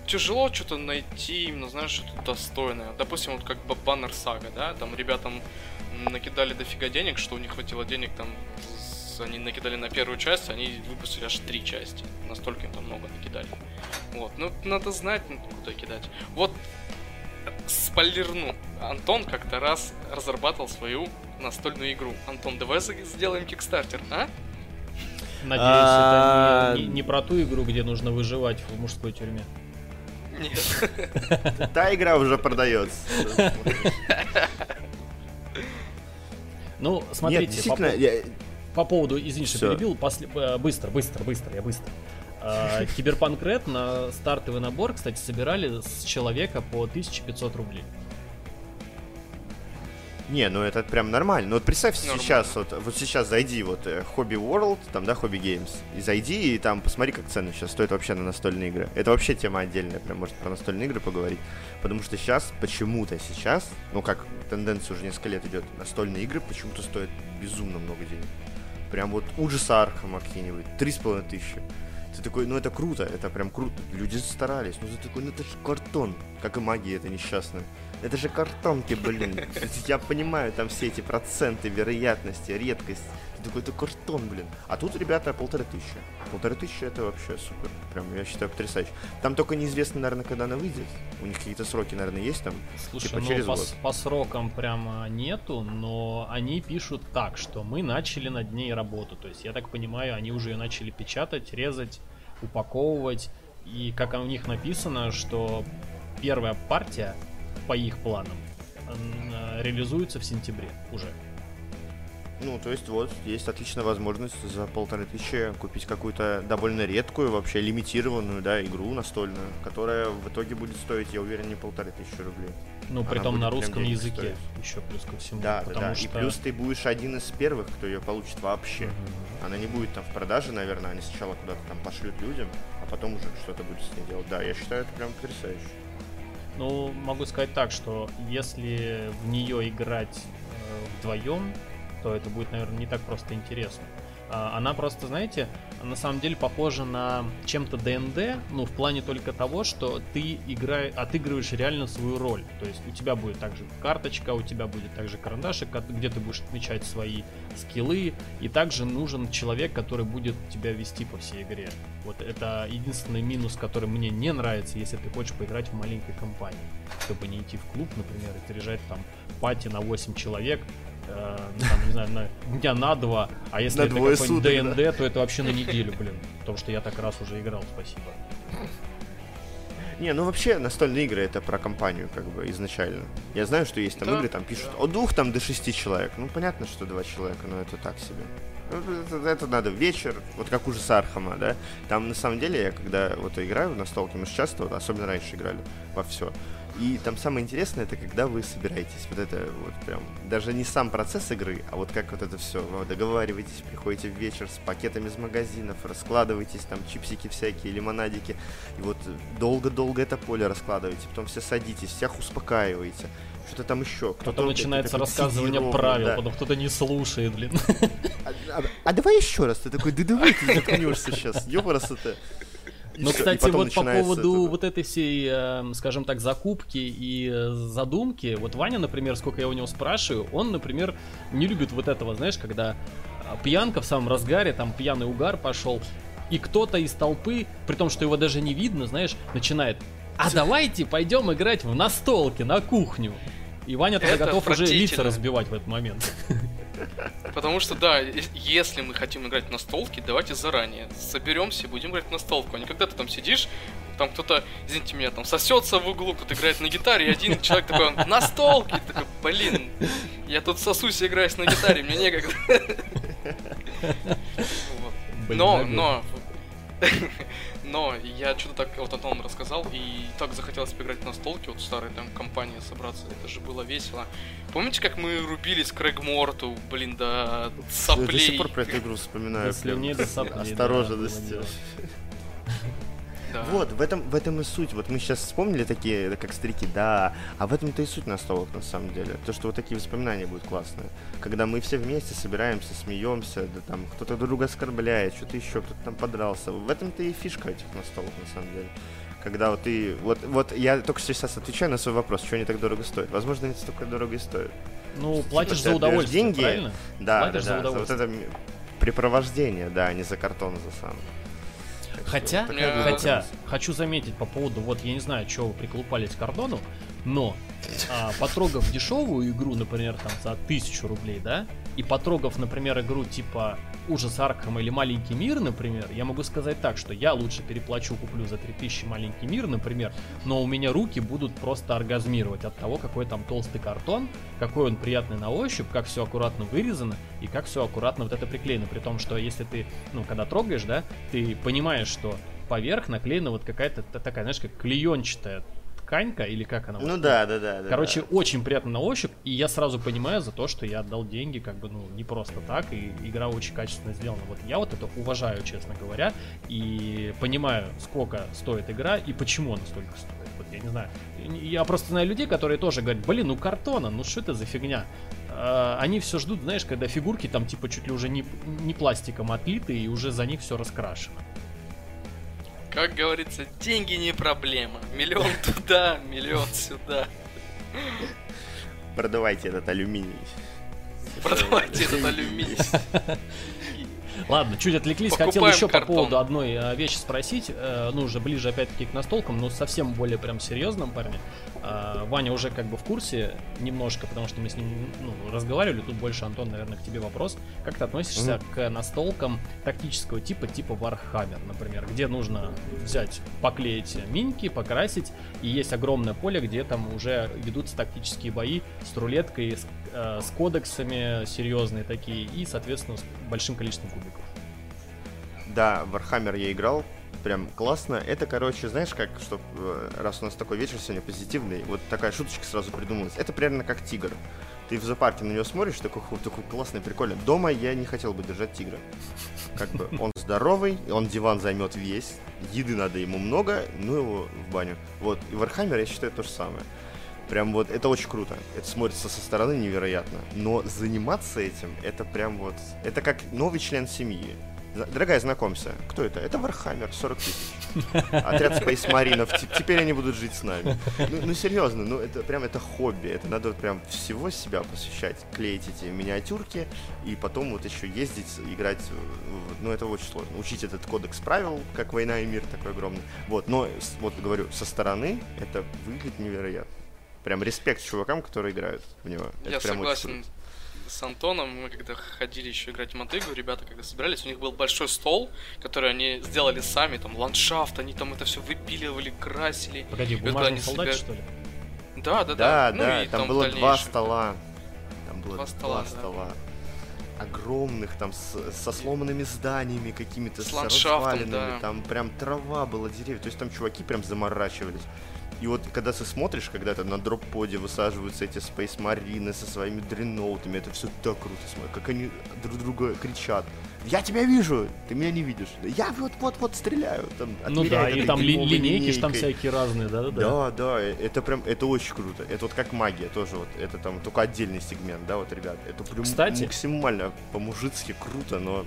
тяжело что-то найти, именно, знаешь, что-то достойное. Допустим, вот как Баннер Сага, да, там ребятам накидали дофига денег, что у них хватило денег там они накидали на первую часть, они выпустили аж три части. Настолько им там много накидали. Вот, ну надо знать, куда кидать. Вот спойлерну. Антон как-то раз разрабатывал свою настольную игру. Антон, давай сделаем кикстартер, а? Надеюсь, это не, не, не про ту игру, где нужно выживать в мужской тюрьме. Нет. Та игра уже продается. Ну, смотрите, Нет, действительно, по, я... по поводу, извини, что перебил, после... Э, быстро, быстро, быстро, я быстро. А, Киберпанк Ред на стартовый набор, кстати, собирали с человека по 1500 рублей. Не, ну это прям нормально. Ну вот представь нормально. сейчас, вот, вот сейчас зайди, вот Hobby World, там, да, Hobby Games, и зайди, и там посмотри, как цены сейчас стоят вообще на настольные игры. Это вообще тема отдельная, прям может про настольные игры поговорить. Потому что сейчас, почему-то сейчас, ну как тенденция уже несколько лет идет, настольные игры почему-то стоят безумно много денег. Прям вот ужаса Архама какие-нибудь, три с половиной тысячи. Ты такой, ну это круто, это прям круто. Люди старались. Ну ты такой, ну это же картон. Как и магия это несчастная. Это же картонки, блин. Я понимаю, там все эти проценты, вероятности, редкость. Это картон, блин. А тут, ребята, полторы тысячи. Полторы тысячи это вообще супер. Прям, я считаю, потрясающе. Там только неизвестно, наверное, когда она выйдет. У них какие-то сроки, наверное, есть там. Слушай, типа, ну, через по, год. по срокам прямо нету, но они пишут так, что мы начали над ней работу. То есть, я так понимаю, они уже ее начали печатать, резать, упаковывать. И как у них написано, что первая партия по их планам реализуется в сентябре уже. Ну, то есть вот, есть отличная возможность за полторы тысячи купить какую-то довольно редкую, вообще лимитированную, да, игру настольную, которая в итоге будет стоить, я уверен, не полторы тысячи рублей. Ну, при том на русском языке стоить. еще плюс ко всему. Да, да, да. Что... И плюс ты будешь один из первых, кто ее получит вообще. Угу. Она не будет там в продаже, наверное, они сначала куда-то там пошлют людям, а потом уже что-то будет с ней делать. Да, я считаю, это прям потрясающе. Ну, могу сказать так, что если в нее играть э, вдвоем, то это будет, наверное, не так просто интересно. А, она просто, знаете, на самом деле похожа на чем-то ДНД, ну, в плане только того, что ты играешь, отыгрываешь реально свою роль. То есть у тебя будет также карточка, у тебя будет также карандашик, где ты будешь отмечать свои скиллы, и также нужен человек, который будет тебя вести по всей игре. Вот это единственный минус, который мне не нравится, если ты хочешь поиграть в маленькой компании. Чтобы не идти в клуб, например, и заряжать там пати на 8 человек, э, там, не знаю, на дня на два, а если на это какой-нибудь ДНД, да? то это вообще на неделю, блин. Потому что я так раз уже играл, спасибо. Не, ну вообще настольные игры это про компанию, как бы, изначально. Я знаю, что есть там да, игры, там пишут от двух там до шести человек. Ну, понятно, что два человека, но это так себе. Ну, это, это надо вечер, вот как уже с Архама, да. Там на самом деле я когда вот играю в настолки, мы же часто, вот, особенно раньше играли во все. И там самое интересное, это когда вы собираетесь. Вот это вот прям, даже не сам процесс игры, а вот как вот это все. Вы договариваетесь, приходите в вечер с пакетами из магазинов, раскладываетесь, там чипсики всякие, лимонадики. И вот долго-долго это поле раскладываете, потом все садитесь, всех успокаиваете. Что-то там еще. Кто потом начинается рассказывание правил, да. потом кто-то не слушает, блин. А, а, а давай еще раз. Ты такой, да давай ты заткнешься сейчас, ёбарас это. Ну, кстати, вот по поводу вот этой всей, э, скажем так, закупки и э, задумки, вот Ваня, например, сколько я у него спрашиваю, он, например, не любит вот этого, знаешь, когда э, пьянка в самом разгаре, там пьяный угар пошел, и кто-то из толпы, при том, что его даже не видно, знаешь, начинает а давайте пойдем играть в настолки на кухню. И Ваня тогда готов уже лица разбивать в этот момент. Потому что, да, если мы хотим играть на столке, давайте заранее соберемся и будем играть на столку. А не когда ты там сидишь, там кто-то, извините меня, там сосется в углу, кто-то играет на гитаре, и один человек такой, на столке, ты такой, блин, я тут сосусь и играюсь на гитаре, мне некогда. Но, но, но я что-то так вот о том рассказал, и так захотелось поиграть на столке, вот старой там компании собраться, это же было весело. Помните, как мы рубились к Рэгморту, блин, до соплей? Я до сих пор про эту игру вспоминаю. До слюней, до соплей. Осторожно, да, да. Вот, в этом, в этом и суть. Вот мы сейчас вспомнили такие, как старики, да, а в этом-то и суть настолок, на самом деле. То, что вот такие воспоминания будут классные. Когда мы все вместе собираемся, смеемся, да там кто-то друга оскорбляет, что-то еще, кто-то там подрался. В этом-то и фишка этих настолок, на самом деле. Когда вот ты... Вот, вот я только сейчас отвечаю на свой вопрос, что они так дорого стоят. Возможно, они столько дорого и стоят. Ну, типа, платишь за удовольствие, деньги, правильно? Да, платишь да, да, за, за вот это препровождение, да, а не за картон за сам. Хотя, хотя, хочу заметить по поводу, вот я не знаю, что вы приколупались к Ардону, но а, потрогав дешевую игру, например, там за тысячу рублей, да, и потрогав, например, игру типа Ужас Аркхема или Маленький мир, например, я могу сказать так, что я лучше переплачу, куплю за 3000 Маленький мир, например, но у меня руки будут просто оргазмировать от того, какой там толстый картон, какой он приятный на ощупь, как все аккуратно вырезано и как все аккуратно вот это приклеено. При том, что если ты, ну, когда трогаешь, да, ты понимаешь, что поверх наклеена вот какая-то такая, знаешь, как клеенчатая тканька, или как она? Ну да, да, да. Короче, да. очень приятно на ощупь, и я сразу понимаю за то, что я отдал деньги, как бы, ну, не просто так, и игра очень качественно сделана. Вот я вот это уважаю, честно говоря, и понимаю, сколько стоит игра и почему она столько стоит. Вот я не знаю. Я просто знаю людей, которые тоже говорят, блин, ну картона, ну что это за фигня? А, они все ждут, знаешь, когда фигурки там типа чуть ли уже не, не пластиком отлиты и уже за них все раскрашено. Как говорится, деньги не проблема. Миллион туда, миллион сюда. Продавайте этот алюминий. Продавайте этот алюминий. Ладно, чуть отвлеклись. Покупаем Хотел еще картон. по поводу одной э, вещи спросить. Э, ну, уже ближе опять-таки к настолкам, но совсем более прям серьезным, парни. Э, Ваня уже как бы в курсе немножко, потому что мы с ним ну, разговаривали. Тут больше, Антон, наверное, к тебе вопрос. Как ты относишься mm-hmm. к настолкам тактического типа, типа Warhammer, например, где нужно взять, поклеить миньки, покрасить, и есть огромное поле, где там уже ведутся тактические бои с рулеткой, с, э, с кодексами серьезные такие, и, соответственно, с большим количеством кубиков. Да, Warhammer я играл, прям классно. Это, короче, знаешь, как, что э, раз у нас такой вечер сегодня позитивный, вот такая шуточка сразу придумалась. Это примерно как тигр. Ты в зоопарке на него смотришь, такой, такой классный, прикольный. Дома я не хотел бы держать тигра. Как бы он здоровый, он диван займет весь, еды надо ему много, ну его в баню. Вот, и Warhammer я считаю то же самое. Прям вот, это очень круто. Это смотрится со стороны невероятно. Но заниматься этим, это прям вот... Это как новый член семьи. Дорогая, знакомься. Кто это? Это Warhammer, 40 тысяч. Отряд Space Marine ов. Теперь они будут жить с нами. Ну, ну серьезно, ну это прям это хобби. Это надо вот прям всего себя посвящать. Клеить эти миниатюрки и потом вот еще ездить, играть. Ну это очень сложно. Учить этот кодекс правил, как война и мир такой огромный. Вот, но вот говорю, со стороны это выглядит невероятно. Прям респект чувакам, которые играют в него. Я это прям согласен с Антоном, мы когда ходили еще играть в мотыгу, ребята когда собирались, у них был большой стол, который они сделали сами, там ландшафт, они там это все выпиливали, красили. Погоди, бумажный солдат, себя... что ли? Да, да, да. Да, ну, да, там, там было два стола. Там было два стола. Два стола. Да. Огромных, там, с, со сломанными зданиями какими-то, с, с развалинами, да. там прям трава была, деревья. То есть там чуваки прям заморачивались. И вот когда ты смотришь, когда то на дроп-поде высаживаются эти Marines со своими дреноутами, это все так круто смотрит, как они друг друга кричат. Я тебя вижу, ты меня не видишь. Я вот-вот-вот стреляю. Там, ну да, и там ли, линейки там всякие разные, да, да, да. Да, да, это прям, это очень круто. Это вот как магия тоже вот, это там только отдельный сегмент, да, вот, ребят. Это прям Кстати, максимально по-мужицки круто, но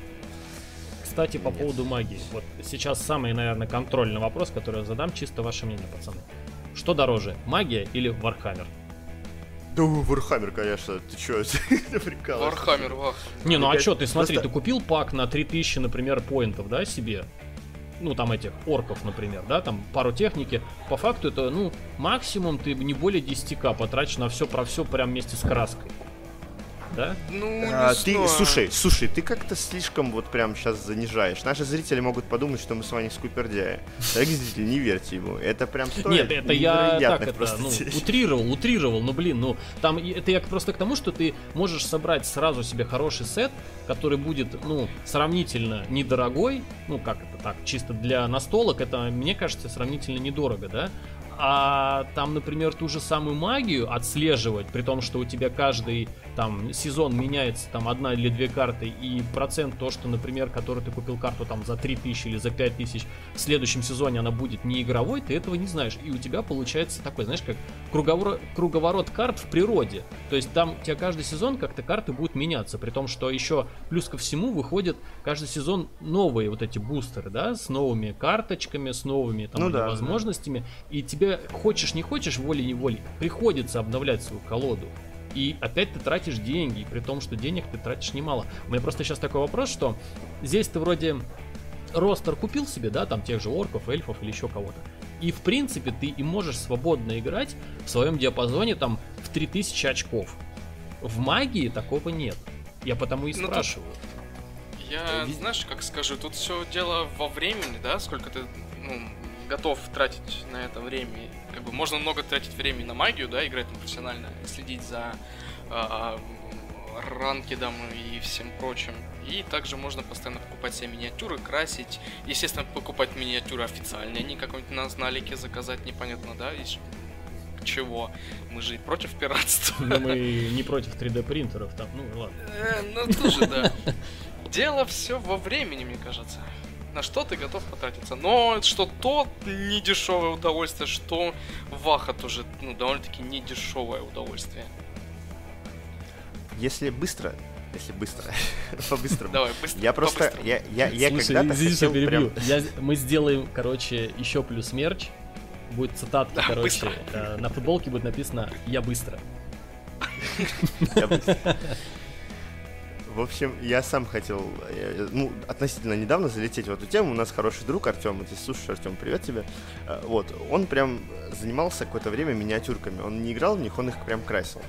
кстати, по Нет. поводу магии. Вот сейчас самый, наверное, контрольный вопрос, который я задам, чисто ваше мнение, пацаны. Что дороже, магия или Warhammer? Да, Warhammer, конечно, ты чё, ты прикалываешься? Warhammer, вах. Не, ну а что, ты смотри, ты купил пак на 3000, например, поинтов, да, себе? Ну, там этих орков, например, да, там пару техники. По факту это, ну, максимум ты не более 10к потратишь на все про все прям вместе с краской. Да? Ну, не А, ты, знаю. слушай, слушай, ты как-то слишком вот прям сейчас занижаешь. Наши зрители могут подумать, что мы с вами скупердяи. Дорогие зрители, не верьте ему. Это прям стоит Нет, это я так это, просто ну, утрировал, утрировал, ну блин, ну там это я просто к тому, что ты можешь собрать сразу себе хороший сет, который будет, ну, сравнительно недорогой, ну как это так, чисто для настолок, это, мне кажется, сравнительно недорого, да? А там, например, ту же самую магию отслеживать, при том, что у тебя каждый там сезон меняется там одна или две карты, и процент то, что, например, который ты купил карту там за 3000 или за 5000, в следующем сезоне она будет не игровой, ты этого не знаешь. И у тебя получается такой, знаешь, как круговорот, круговорот карт в природе. То есть там у тебя каждый сезон как-то карты будут меняться, при том, что еще плюс ко всему выходят каждый сезон новые вот эти бустеры, да, с новыми карточками, с новыми там Ну да, да. возможностями. И тебе, хочешь не хочешь, волей-неволей, приходится обновлять свою колоду. И опять ты тратишь деньги, при том, что денег ты тратишь немало. У меня просто сейчас такой вопрос, что здесь ты вроде ростер купил себе, да, там тех же орков, эльфов или еще кого-то. И в принципе ты и можешь свободно играть в своем диапазоне там в 3000 очков. В магии такого нет. Я потому и Ну, тут- спрашиваю. Я, знаешь, как скажу, тут все дело во времени, да, сколько ты ну, готов тратить на это время. Как бы можно много тратить времени на магию, да, играть там профессионально, следить за а, ранкидом и всем прочим. И также можно постоянно покупать себе миниатюры, красить. Естественно, покупать миниатюры официальные, не какой-нибудь на налике заказать, непонятно, да, из чего. Мы же против пиратства. Но мы не против 3D принтеров там, ну ладно. Э, Ну, тоже, да. Дело все во времени, мне кажется. На что ты готов потратиться. Но что то недешевое удовольствие, что Ваха тоже, ну, довольно-таки недешевое удовольствие. Если быстро, если быстро, по-быстрому. Давай, быстро. Я просто, я, я, я Слушай, когда-то хотел прям... перебью. Я- мы сделаем, короче, еще плюс мерч. Будет цитатка, Да, короче. быстро. э, на футболке будет написано «Я быстро». Я быстро. В общем, я сам хотел, э, ну, относительно недавно залететь в эту тему. У нас хороший друг Артем, вот если слушаешь, Артем, привет тебе. Э, Вот, он прям занимался какое-то время миниатюрками. Он не играл в них, он их прям красил.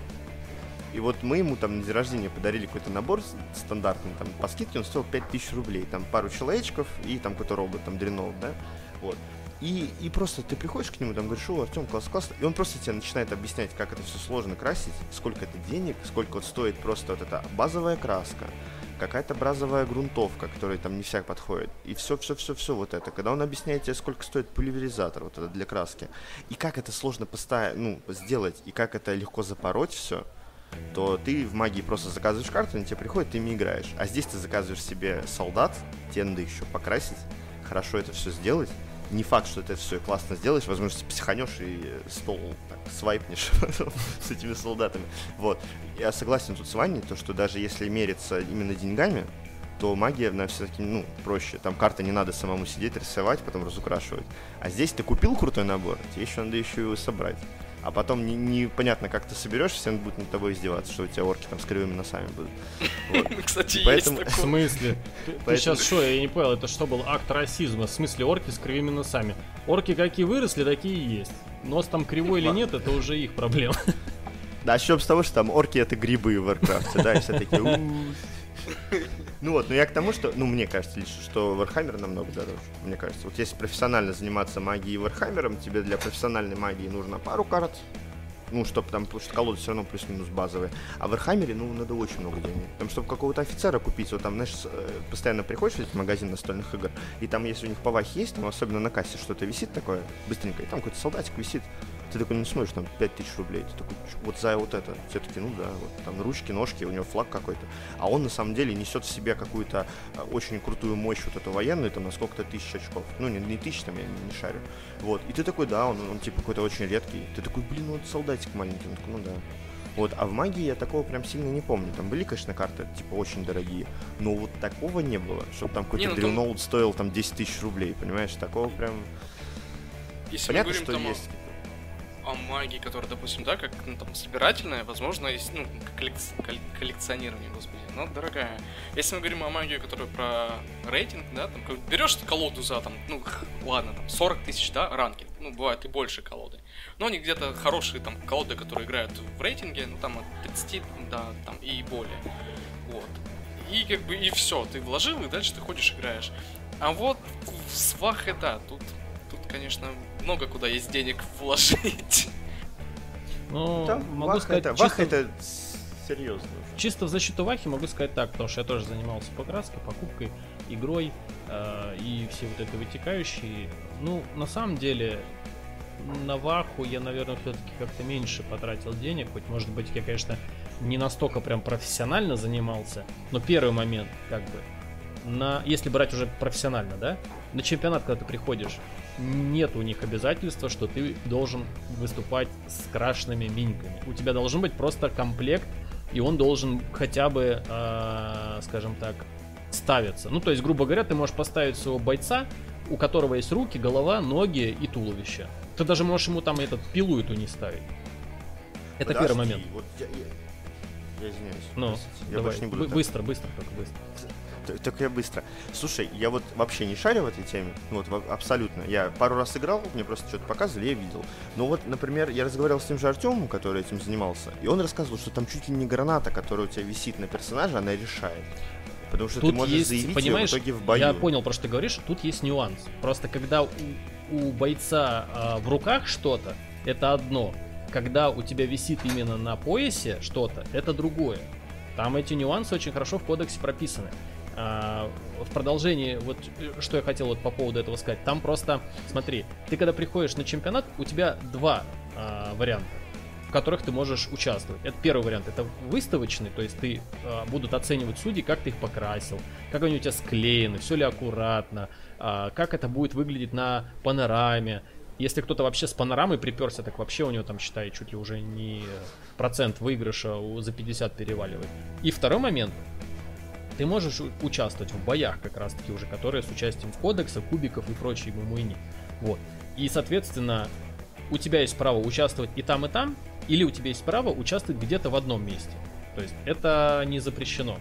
И вот мы ему там на день рождения подарили какой-то набор стандартный, там по скидке он стоил 5000 рублей. Там пару человечков и там какой-то робот, там дренол, да? Вот. И, и просто ты приходишь к нему, там говоришь, о, Артем, класс, классно. И он просто тебе начинает объяснять, как это все сложно красить, сколько это денег, сколько вот стоит просто вот эта базовая краска, какая-то базовая грунтовка, которая там не всяк подходит. И все, все, все, все вот это. Когда он объясняет тебе, сколько стоит пульверизатор вот это для краски, и как это сложно поставить, ну, сделать, и как это легко запороть все, то ты в магии просто заказываешь карту, они тебе приходят, ты ими играешь. А здесь ты заказываешь себе солдат, тебе надо еще покрасить, хорошо это все сделать. Не факт, что ты это все классно сделаешь, возможно, ты психанешь и стол так, свайпнешь с этими солдатами. Вот. Я согласен тут с Ваней, то, что даже если мериться именно деньгами, то магия на все-таки, ну, проще. Там карты не надо самому сидеть, рисовать, потом разукрашивать. А здесь ты купил крутой набор, тебе еще надо еще его собрать. А потом не- непонятно, как ты соберешь, все будут над тобой издеваться, что у тебя орки там с кривыми носами будут. Вот. Кстати, Поэтому- есть В смысле? Ты, сейчас что, я не понял, это что был акт расизма? В смысле орки с кривыми носами? Орки какие выросли, такие и есть. Нос там кривой или нет, это уже их проблема. Да, начнем с того, что там орки это грибы в Warcraft, да, и все такие. Ну вот, но я к тому, что, ну, мне кажется лично, что Warhammer намного дороже, мне кажется. Вот если профессионально заниматься магией Warhammer, тебе для профессиональной магии нужно пару карт, ну, чтобы там, потому что колоды все равно плюс-минус базовые. А в Warhammer, ну, надо очень много денег. Там, чтобы какого-то офицера купить, вот там, знаешь, э, постоянно приходишь в этот магазин настольных игр, и там, если у них повахи есть, там, особенно на кассе что-то висит такое, быстренько, и там какой-то солдатик висит, ты такой не смотришь, там 5000 рублей, ты такой, «Чё, вот за вот это, все таки ну да, вот там ручки, ножки, у него флаг какой-то, а он на самом деле несет в себе какую-то э, очень крутую мощь вот эту военную, там на сколько-то тысяч очков, ну не, не тысяч, там я не, не шарю, вот, и ты такой, да, он, он типа какой-то очень редкий, ты такой, блин, ну вот солдатик маленький, он такой, ну да, Вот, а в магии я такого прям сильно не помню. Там были, конечно, карты, типа, очень дорогие, но вот такого не было, чтобы там какой-то ну, Drew там- стоил там 10 тысяч рублей, понимаешь? Такого прям... Если Понятно, мы говорим что там есть. О магии, которая, допустим, да, как ну, там собирательная, возможно, есть, ну, как коллекц- колл- коллекционирование, господи, но дорогая. Если мы говорим о магии, которая про рейтинг, да, там берешь колоду за там, ну ладно, там 40 тысяч, да, ранки, ну бывают и больше колоды. Но они где-то хорошие там колоды, которые играют в рейтинге, ну там от 30, да, там и более. Вот. И как бы и все, ты вложил, и дальше ты ходишь играешь. А вот в свах да, тут, тут, конечно, много куда есть денег вложить. Ну, Там могу Вах сказать, это, чисто, Вах это серьезно. чисто в защиту Вахи могу сказать так, потому что я тоже занимался покраской, покупкой, игрой э, и все вот это вытекающие. Ну, на самом деле, на Ваху я, наверное, все-таки как-то меньше потратил денег, хоть, может быть, я, конечно, не настолько прям профессионально занимался, но первый момент, как бы, на, если брать уже профессионально, да, на чемпионат, когда ты приходишь, нет у них обязательства, что ты должен выступать с крашенными миньками. У тебя должен быть просто комплект, и он должен хотя бы, э, скажем так, ставиться. Ну, то есть, грубо говоря, ты можешь поставить своего бойца, у которого есть руки, голова, ноги и туловище. Ты даже можешь ему там этот пилу эту не ставить. Это первый Подожди, момент. Вот я, я- я извиняюсь. Ну, я давай, не буду так. быстро, быстро, только быстро. Т- Только я быстро. Слушай, я вот вообще не шарю в этой теме. Ну Вот во- абсолютно. Я пару раз играл, мне просто что-то показывали, я видел. Но вот, например, я разговаривал с тем же Артемом, который этим занимался, и он рассказывал, что там чуть ли не граната, которая у тебя висит на персонаже, она решает. Потому что Тут ты можешь есть, заявить понимаешь, в итоге в бою. я понял, про что ты говоришь, тут есть нюанс. Просто когда у, у бойца а, в руках что-то, это одно. Когда у тебя висит именно на поясе что-то, это другое. Там эти нюансы очень хорошо в кодексе прописаны. А, в продолжении, вот э, что я хотел вот по поводу этого сказать, там просто, смотри, ты когда приходишь на чемпионат, у тебя два а, варианта в которых ты можешь участвовать. Это первый вариант, это выставочный, то есть ты а, будут оценивать судьи, как ты их покрасил, как они у тебя склеены, все ли аккуратно, а, как это будет выглядеть на панораме. Если кто-то вообще с панорамой приперся, так вообще у него там, считай, чуть ли уже не процент выигрыша за 50 переваливает. И второй момент, ты можешь участвовать в боях как раз таки уже, которые с участием в кодексах, кубиков и прочей мумуйни. Вот. И, соответственно, у тебя есть право участвовать и там, и там, или у тебя есть право участвовать где-то в одном месте. То есть это не запрещено.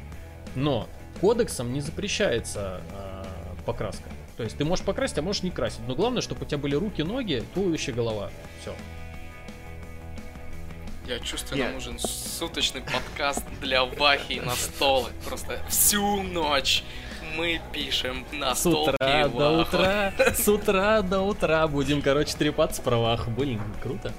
Но кодексом не запрещается э, покраска. То есть ты можешь покрасить, а можешь не красить. Но главное, чтобы у тебя были руки, ноги, туловище, голова. Все. Я чувствую, Нет. нам нужен суточный подкаст для Вахи на столы. Просто всю ночь мы пишем на С утра до утра, с утра до утра будем, короче, трепаться про ваху. Блин, круто.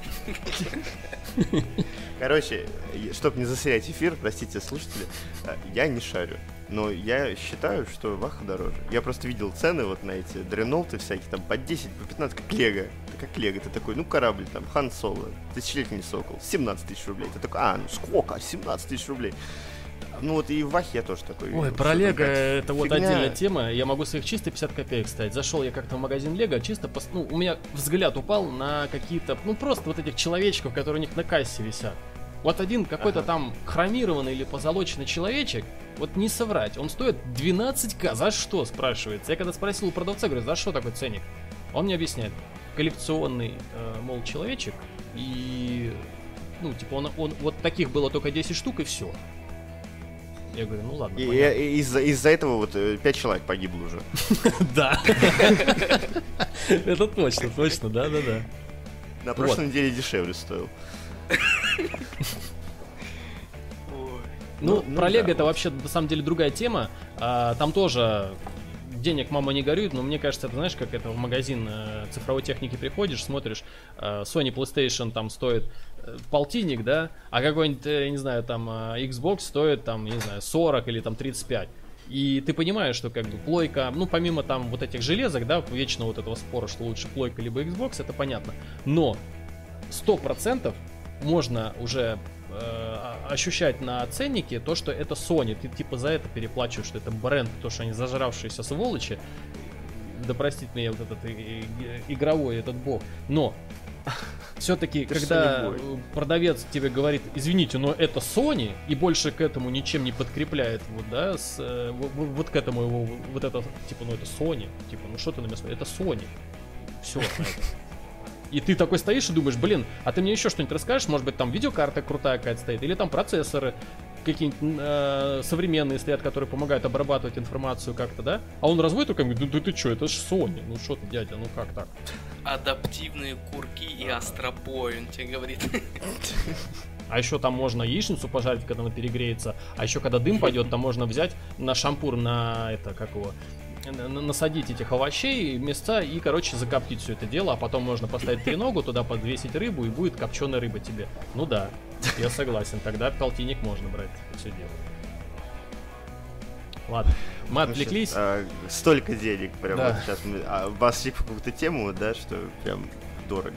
Короче, чтобы не засорять эфир, простите, слушатели, э, я не шарю. Но я считаю, что Ваха дороже. Я просто видел цены вот на эти дренолты всякие, там по 10, по 15, как Лего. Это как Лего. Ты такой, ну корабль там, Хан Соло, тысячелетний сокол, 17 тысяч рублей. Ты такой, а, ну сколько? 17 тысяч рублей. Ну вот и в Вахе я тоже такой. Ой, про Лего это вот фигня. отдельная тема. Я могу своих чисто 50 копеек ставить. Зашел я как-то в магазин Лего, чисто пос... ну, у меня взгляд упал на какие-то, ну просто вот этих человечков, которые у них на кассе висят. Вот один какой-то Ага. там хромированный или позолоченный человечек, вот не соврать, он стоит 12к. За что, спрашивается? Я когда спросил у продавца, говорю, за что такой ценник? Он мне объясняет, коллекционный, э, мол, человечек, и, ну, типа, он, он, вот таких было только 10 штук, и все. Я говорю, ну ладно, И, и- из-за, из-за этого вот 5 человек погибло уже. Да. Это точно, точно, да-да-да. На прошлой неделе дешевле стоил. Ну, Ну, ну про да, Лего это вот. вообще на самом деле другая тема. А, Там тоже денег мама не горюет, но мне кажется, это знаешь, как это в магазин э, цифровой техники приходишь, смотришь, э, Sony PlayStation там стоит э, полтинник, да, а какой-нибудь, э, я не знаю, там э, Xbox стоит там, не знаю, 40 или там 35. И ты понимаешь, что как бы плойка, ну помимо там вот этих железок, да, вечно вот этого спора, что лучше плойка либо Xbox, это понятно. Но 100% можно уже э, ощущать на ценнике то, что это Sony. Ты типа за это переплачиваешь, что это бренд, то, что они зажравшиеся сволочи. Да простит меня вот этот игровой этот бог. Но все-таки, когда продавец тебе говорит, извините, но это Sony, и больше к этому ничем не подкрепляет, вот, да, с, э, в- в- вот к этому его, вот это, типа, ну это Sony, типа, ну что ты на меня смотришь, это Sony. Все, И ты такой стоишь и думаешь, блин, а ты мне еще что-нибудь расскажешь? Может быть, там видеокарта крутая какая-то стоит, или там процессоры какие-нибудь э, современные стоят, которые помогают обрабатывать информацию как-то, да? А он разводит руками, говорит, да, ты что, это ж Sony, ну что ты, дядя, ну как так? Адаптивные курки и астробой, он тебе говорит. А еще там можно яичницу пожарить, когда она перегреется. А еще когда дым пойдет, там можно взять на шампур, на это, как его, насадить этих овощей, мясца и, короче, закоптить все это дело. А потом можно поставить треногу, туда подвесить рыбу, и будет копченая рыба тебе. Ну да, я согласен. Тогда полтинник можно брать. Все дело. Ладно, мы отвлеклись. а, столько денег прям Да. вот сейчас мы а, обошли какую-то тему, да, что прям дорого.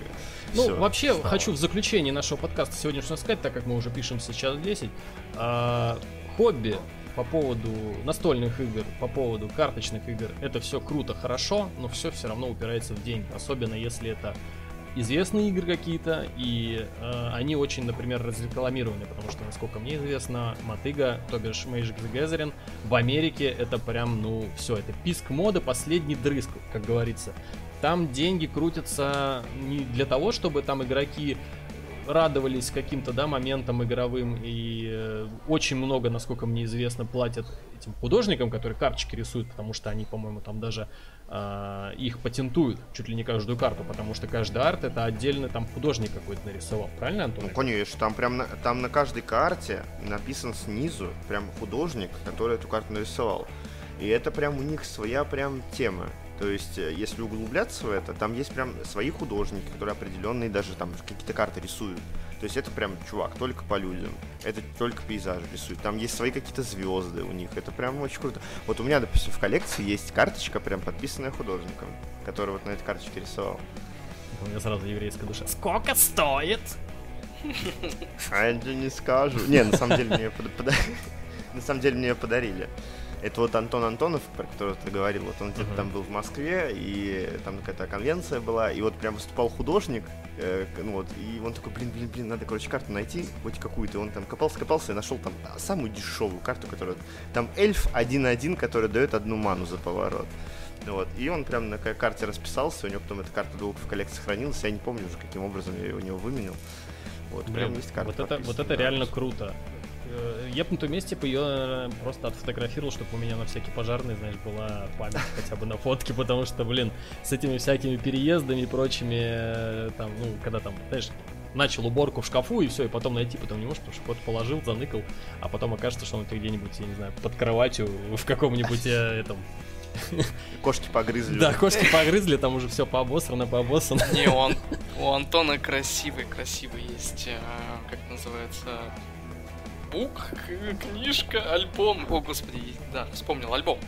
Ну, Всё, вообще, стало. хочу в заключение нашего подкаста сегодняшнего сказать, так как мы уже пишем сейчас 10, а, хобби по поводу настольных игр, по поводу карточных игр, это все круто, хорошо, но все все равно упирается в деньги, особенно если это известные игры какие-то, и э, они очень, например, разрекламированы, потому что, насколько мне известно, Мотыга, то бишь Magic the Gathering, в Америке это прям, ну, все, это писк моды, последний дрызг, как говорится. Там деньги крутятся не для того, чтобы там игроки радовались каким-то, да, моментам игровым, и э, очень много, насколько мне известно, платят этим художникам, которые карточки рисуют, потому что они, по-моему, там даже а, их патентуют чуть ли не каждую карту, потому что каждый арт это отдельно там художник какой-то нарисовал, правильно, Антон? Ну, конечно, там прям на, там на каждой карте написан снизу прям художник, который эту карту нарисовал. И это прям у них своя прям тема. То есть, э, если углубляться в это, там есть прям свои художники, которые определенные даже там какие-то карты рисуют. То есть это прям чувак только по людям. Это только пейзаж рисует. Там есть свои какие-то звезды у них. Это прям очень круто. Вот у меня, допустим, в коллекции есть карточка, прям подписанная художником, который вот на этой карточке рисовал. У меня сразу еврейская душа. Сколько стоит? А я не скажу. Не, на самом деле мне на самом деле мне её подарили. Это вот Антон Антонов, про которого ты говорил, вот он где-то Мгм. там был в Москве, и там какая-то конвенция была, и вот прям выступал художник, э, ну вот, и он такой, блин, блин, блин, надо, короче, карту найти, хоть какую-то, он там копался, копался и нашел там самую дешевую карту, которая, там эльф 1-1, который дает одну ману за поворот. Вот. И он прям на ка- карте расписался, у него потом эта карта долго в коллекции хранилась, я не помню уже, каким образом я её у него выменил. Вот, прям Блин, есть карта вот это, вот это реально круто. Э, Я бы на том месте бы ее просто отфотографировал, чтобы у меня на всякие пожарные, знаешь, была память хотя бы на фотке, потому что, блин, с этими всякими переездами и прочими, э, там, ну, когда там, знаешь, начал уборку в шкафу и все, и потом найти потом не можешь, потому что кот положил, заныкал, а потом окажется, что он тебя где-нибудь, я не знаю, под кроватью в каком-нибудь э, этом... Кошки погрызли. Да, кошки погрызли, там уже все пообосрано, пообоссано. Не, у, Ан- у Антона красивый, красивый есть, э, как называется, бук, книжка, альбом. О, господи, да, вспомнил альбом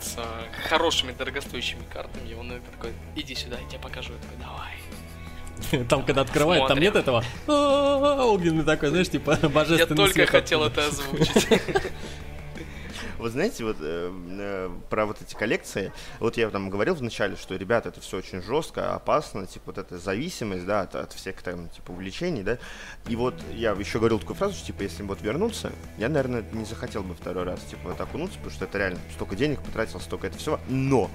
с э, хорошими дорогостоящими картами. И он такой, иди сюда, я тебе покажу. Я такой, давай. Там, когда открывает, там нет этого «А-а-а», огненный такой, знаешь, типа Я божественный только свет хотел это озвучить. Вы знаете, вот э, э, про вот эти коллекции, вот я там говорил вначале, что, ребята, это все очень жестко, опасно, типа вот эта зависимость, да, от, от всех там, типа, увлечений, да, и вот я еще говорил такую фразу, что, типа, если вот вернуться, я, наверное, не захотел бы второй раз, типа, вот окунуться, потому что это реально столько денег потратил, столько это всего, но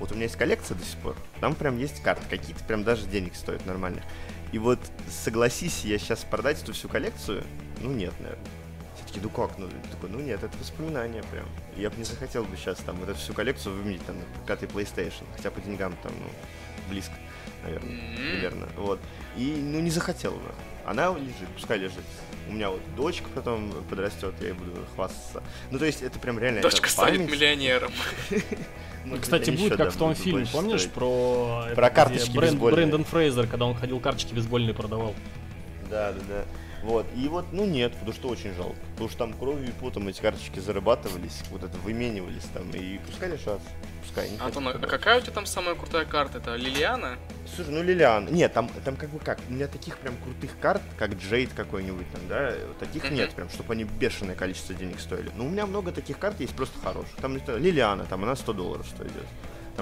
вот у меня есть коллекция до сих пор, там прям есть карты, какие-то прям даже денег стоят нормально. И вот согласись я сейчас продать эту всю коллекцию, ну нет, наверное. Все таки ну как? Ну, такой, ну нет, это воспоминания прям. Я бы не захотел бы сейчас там вот эту всю коллекцию выменить там на пятый PlayStation. Хотя по деньгам там, ну, близко, наверное, М. примерно. Вот. И, ну, не захотел бы. Она лежит, пускай лежит. У меня вот дочка потом подрастет, я ей буду хвастаться. Ну, то есть это прям реально... Дочка станет миллионером. Быть, Кстати, будет как в том фильме, помнишь, про... Про карточки. Брэндон Фрейзер, когда он ходил карточки бейсбольные продавал. Да, да, да. Вот. И вот, ну нет, потому что очень жалко. Потому что там кровью и потом эти карточки зарабатывались, вот это выменивались там. И пускай лишат. Пускай. не Антон, а какая у тебя там самая крутая карта? Это Лилиана? Слушай, ну Лилиан. Нет, там, там как бы как. У меня таких прям крутых карт, как Джейд какой-нибудь там, да, таких нет, прям, чтобы они бешеное количество денег стоили. Но у меня много таких карт есть просто хороших. Там Лилиана, там она 100 долларов стоит.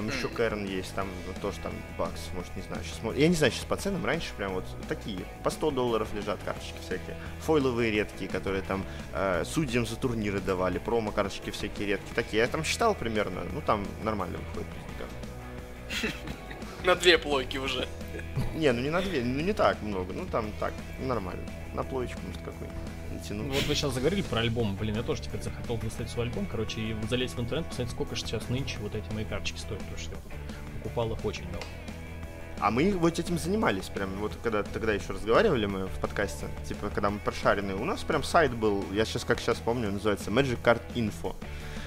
Там еще Кэрн есть, там ну, тоже там бакс, может, не знаю. Сейчас, я не знаю сейчас по ценам, раньше прям вот такие, по 100 долларов лежат карточки всякие. Фойловые редкие, которые там э, судьям за турниры давали, промо-карточки всякие редкие. Такие, я там считал примерно, ну там нормально выходит. На две плойки уже. Не, ну не на две, ну не так много, ну там так, нормально. На плоечку, может, какой-нибудь. Ну, вот вы сейчас заговорили про альбом, блин, я тоже теперь захотел достать свой альбом, короче, и залезть в интернет, посмотреть, сколько же сейчас нынче вот эти мои карточки стоят, потому что я покупал их очень давно. А мы вот этим занимались, прям вот когда тогда еще разговаривали мы в подкасте, типа когда мы прошаренные, у нас прям сайт был, я сейчас как сейчас помню, называется Magic Card Info.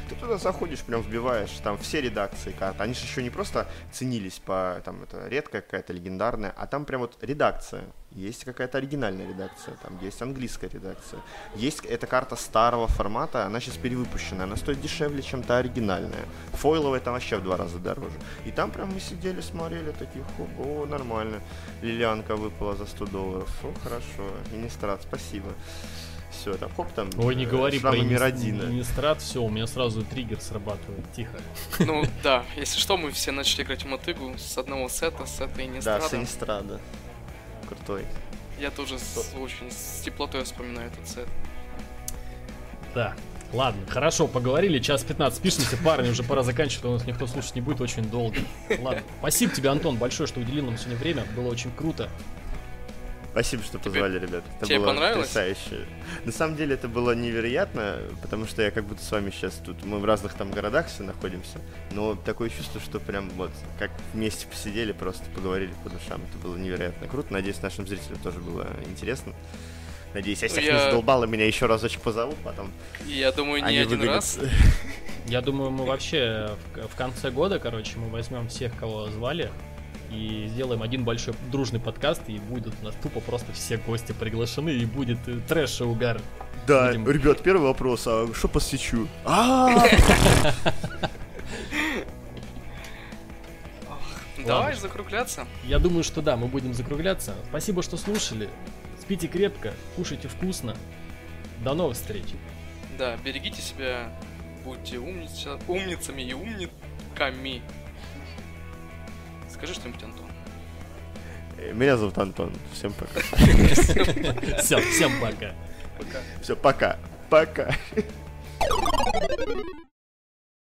Ты туда заходишь, прям вбиваешь, там все редакции карт. Они же еще не просто ценились по, там, это редкая какая-то легендарная, а там прям вот редакция. Есть какая-то оригинальная редакция, там есть английская редакция. Есть эта карта старого формата, она сейчас перевыпущена, она стоит дешевле, чем та оригинальная. Фойловая там вообще в два раза дороже. И там прям мы сидели, смотрели, такие, о, нормально. Лилианка выпала за 100 долларов. О, хорошо. Министрат, спасибо все, там хоп, там Ой, не э, говори про Инистрат, все, у меня сразу триггер срабатывает, тихо. Ну да, если что, мы все начали играть в мотыгу с одного сета, с этой Инистрада. Да, с Инистрада. Крутой. Я тоже с, очень с теплотой вспоминаю этот сет. Да, Ладно, хорошо, поговорили, час 15 пишемся, парни, уже пора заканчивать, у нас никто слушать не будет очень долго. Ладно, спасибо тебе, Антон, большое, что уделил нам сегодня время, было очень круто. Спасибо, что позвали, Тебе... ребят. Это Тебе было понравилось? потрясающе. На самом деле это было невероятно, потому что я как будто с вами сейчас тут, мы в разных там городах все находимся, но такое чувство, что прям вот как вместе посидели, просто поговорили по душам. Это было невероятно круто. Надеюсь, нашим зрителям тоже было интересно. Надеюсь, я всех я... не задолбал, и меня еще разочек позовут потом. Я думаю, не один выгонят. раз. Я думаю, мы вообще в конце года, короче, мы возьмем всех, кого звали, и сделаем один большой дружный подкаст, и будут у нас тупо просто все гости приглашены, и будет э, трэш и угар. Да, Будем... ребят, первый вопрос, а что по свечу? Давай закругляться. Я думаю, что да, мы будем закругляться. Спасибо, что слушали. Спите крепко, кушайте вкусно. До новых встреч. Да, берегите себя, будьте умница, умницами и умниками. Скажи что-нибудь, Антон. Э, меня зовут Антон. Всем пока. Все, всем пока. Все, пока. Пока.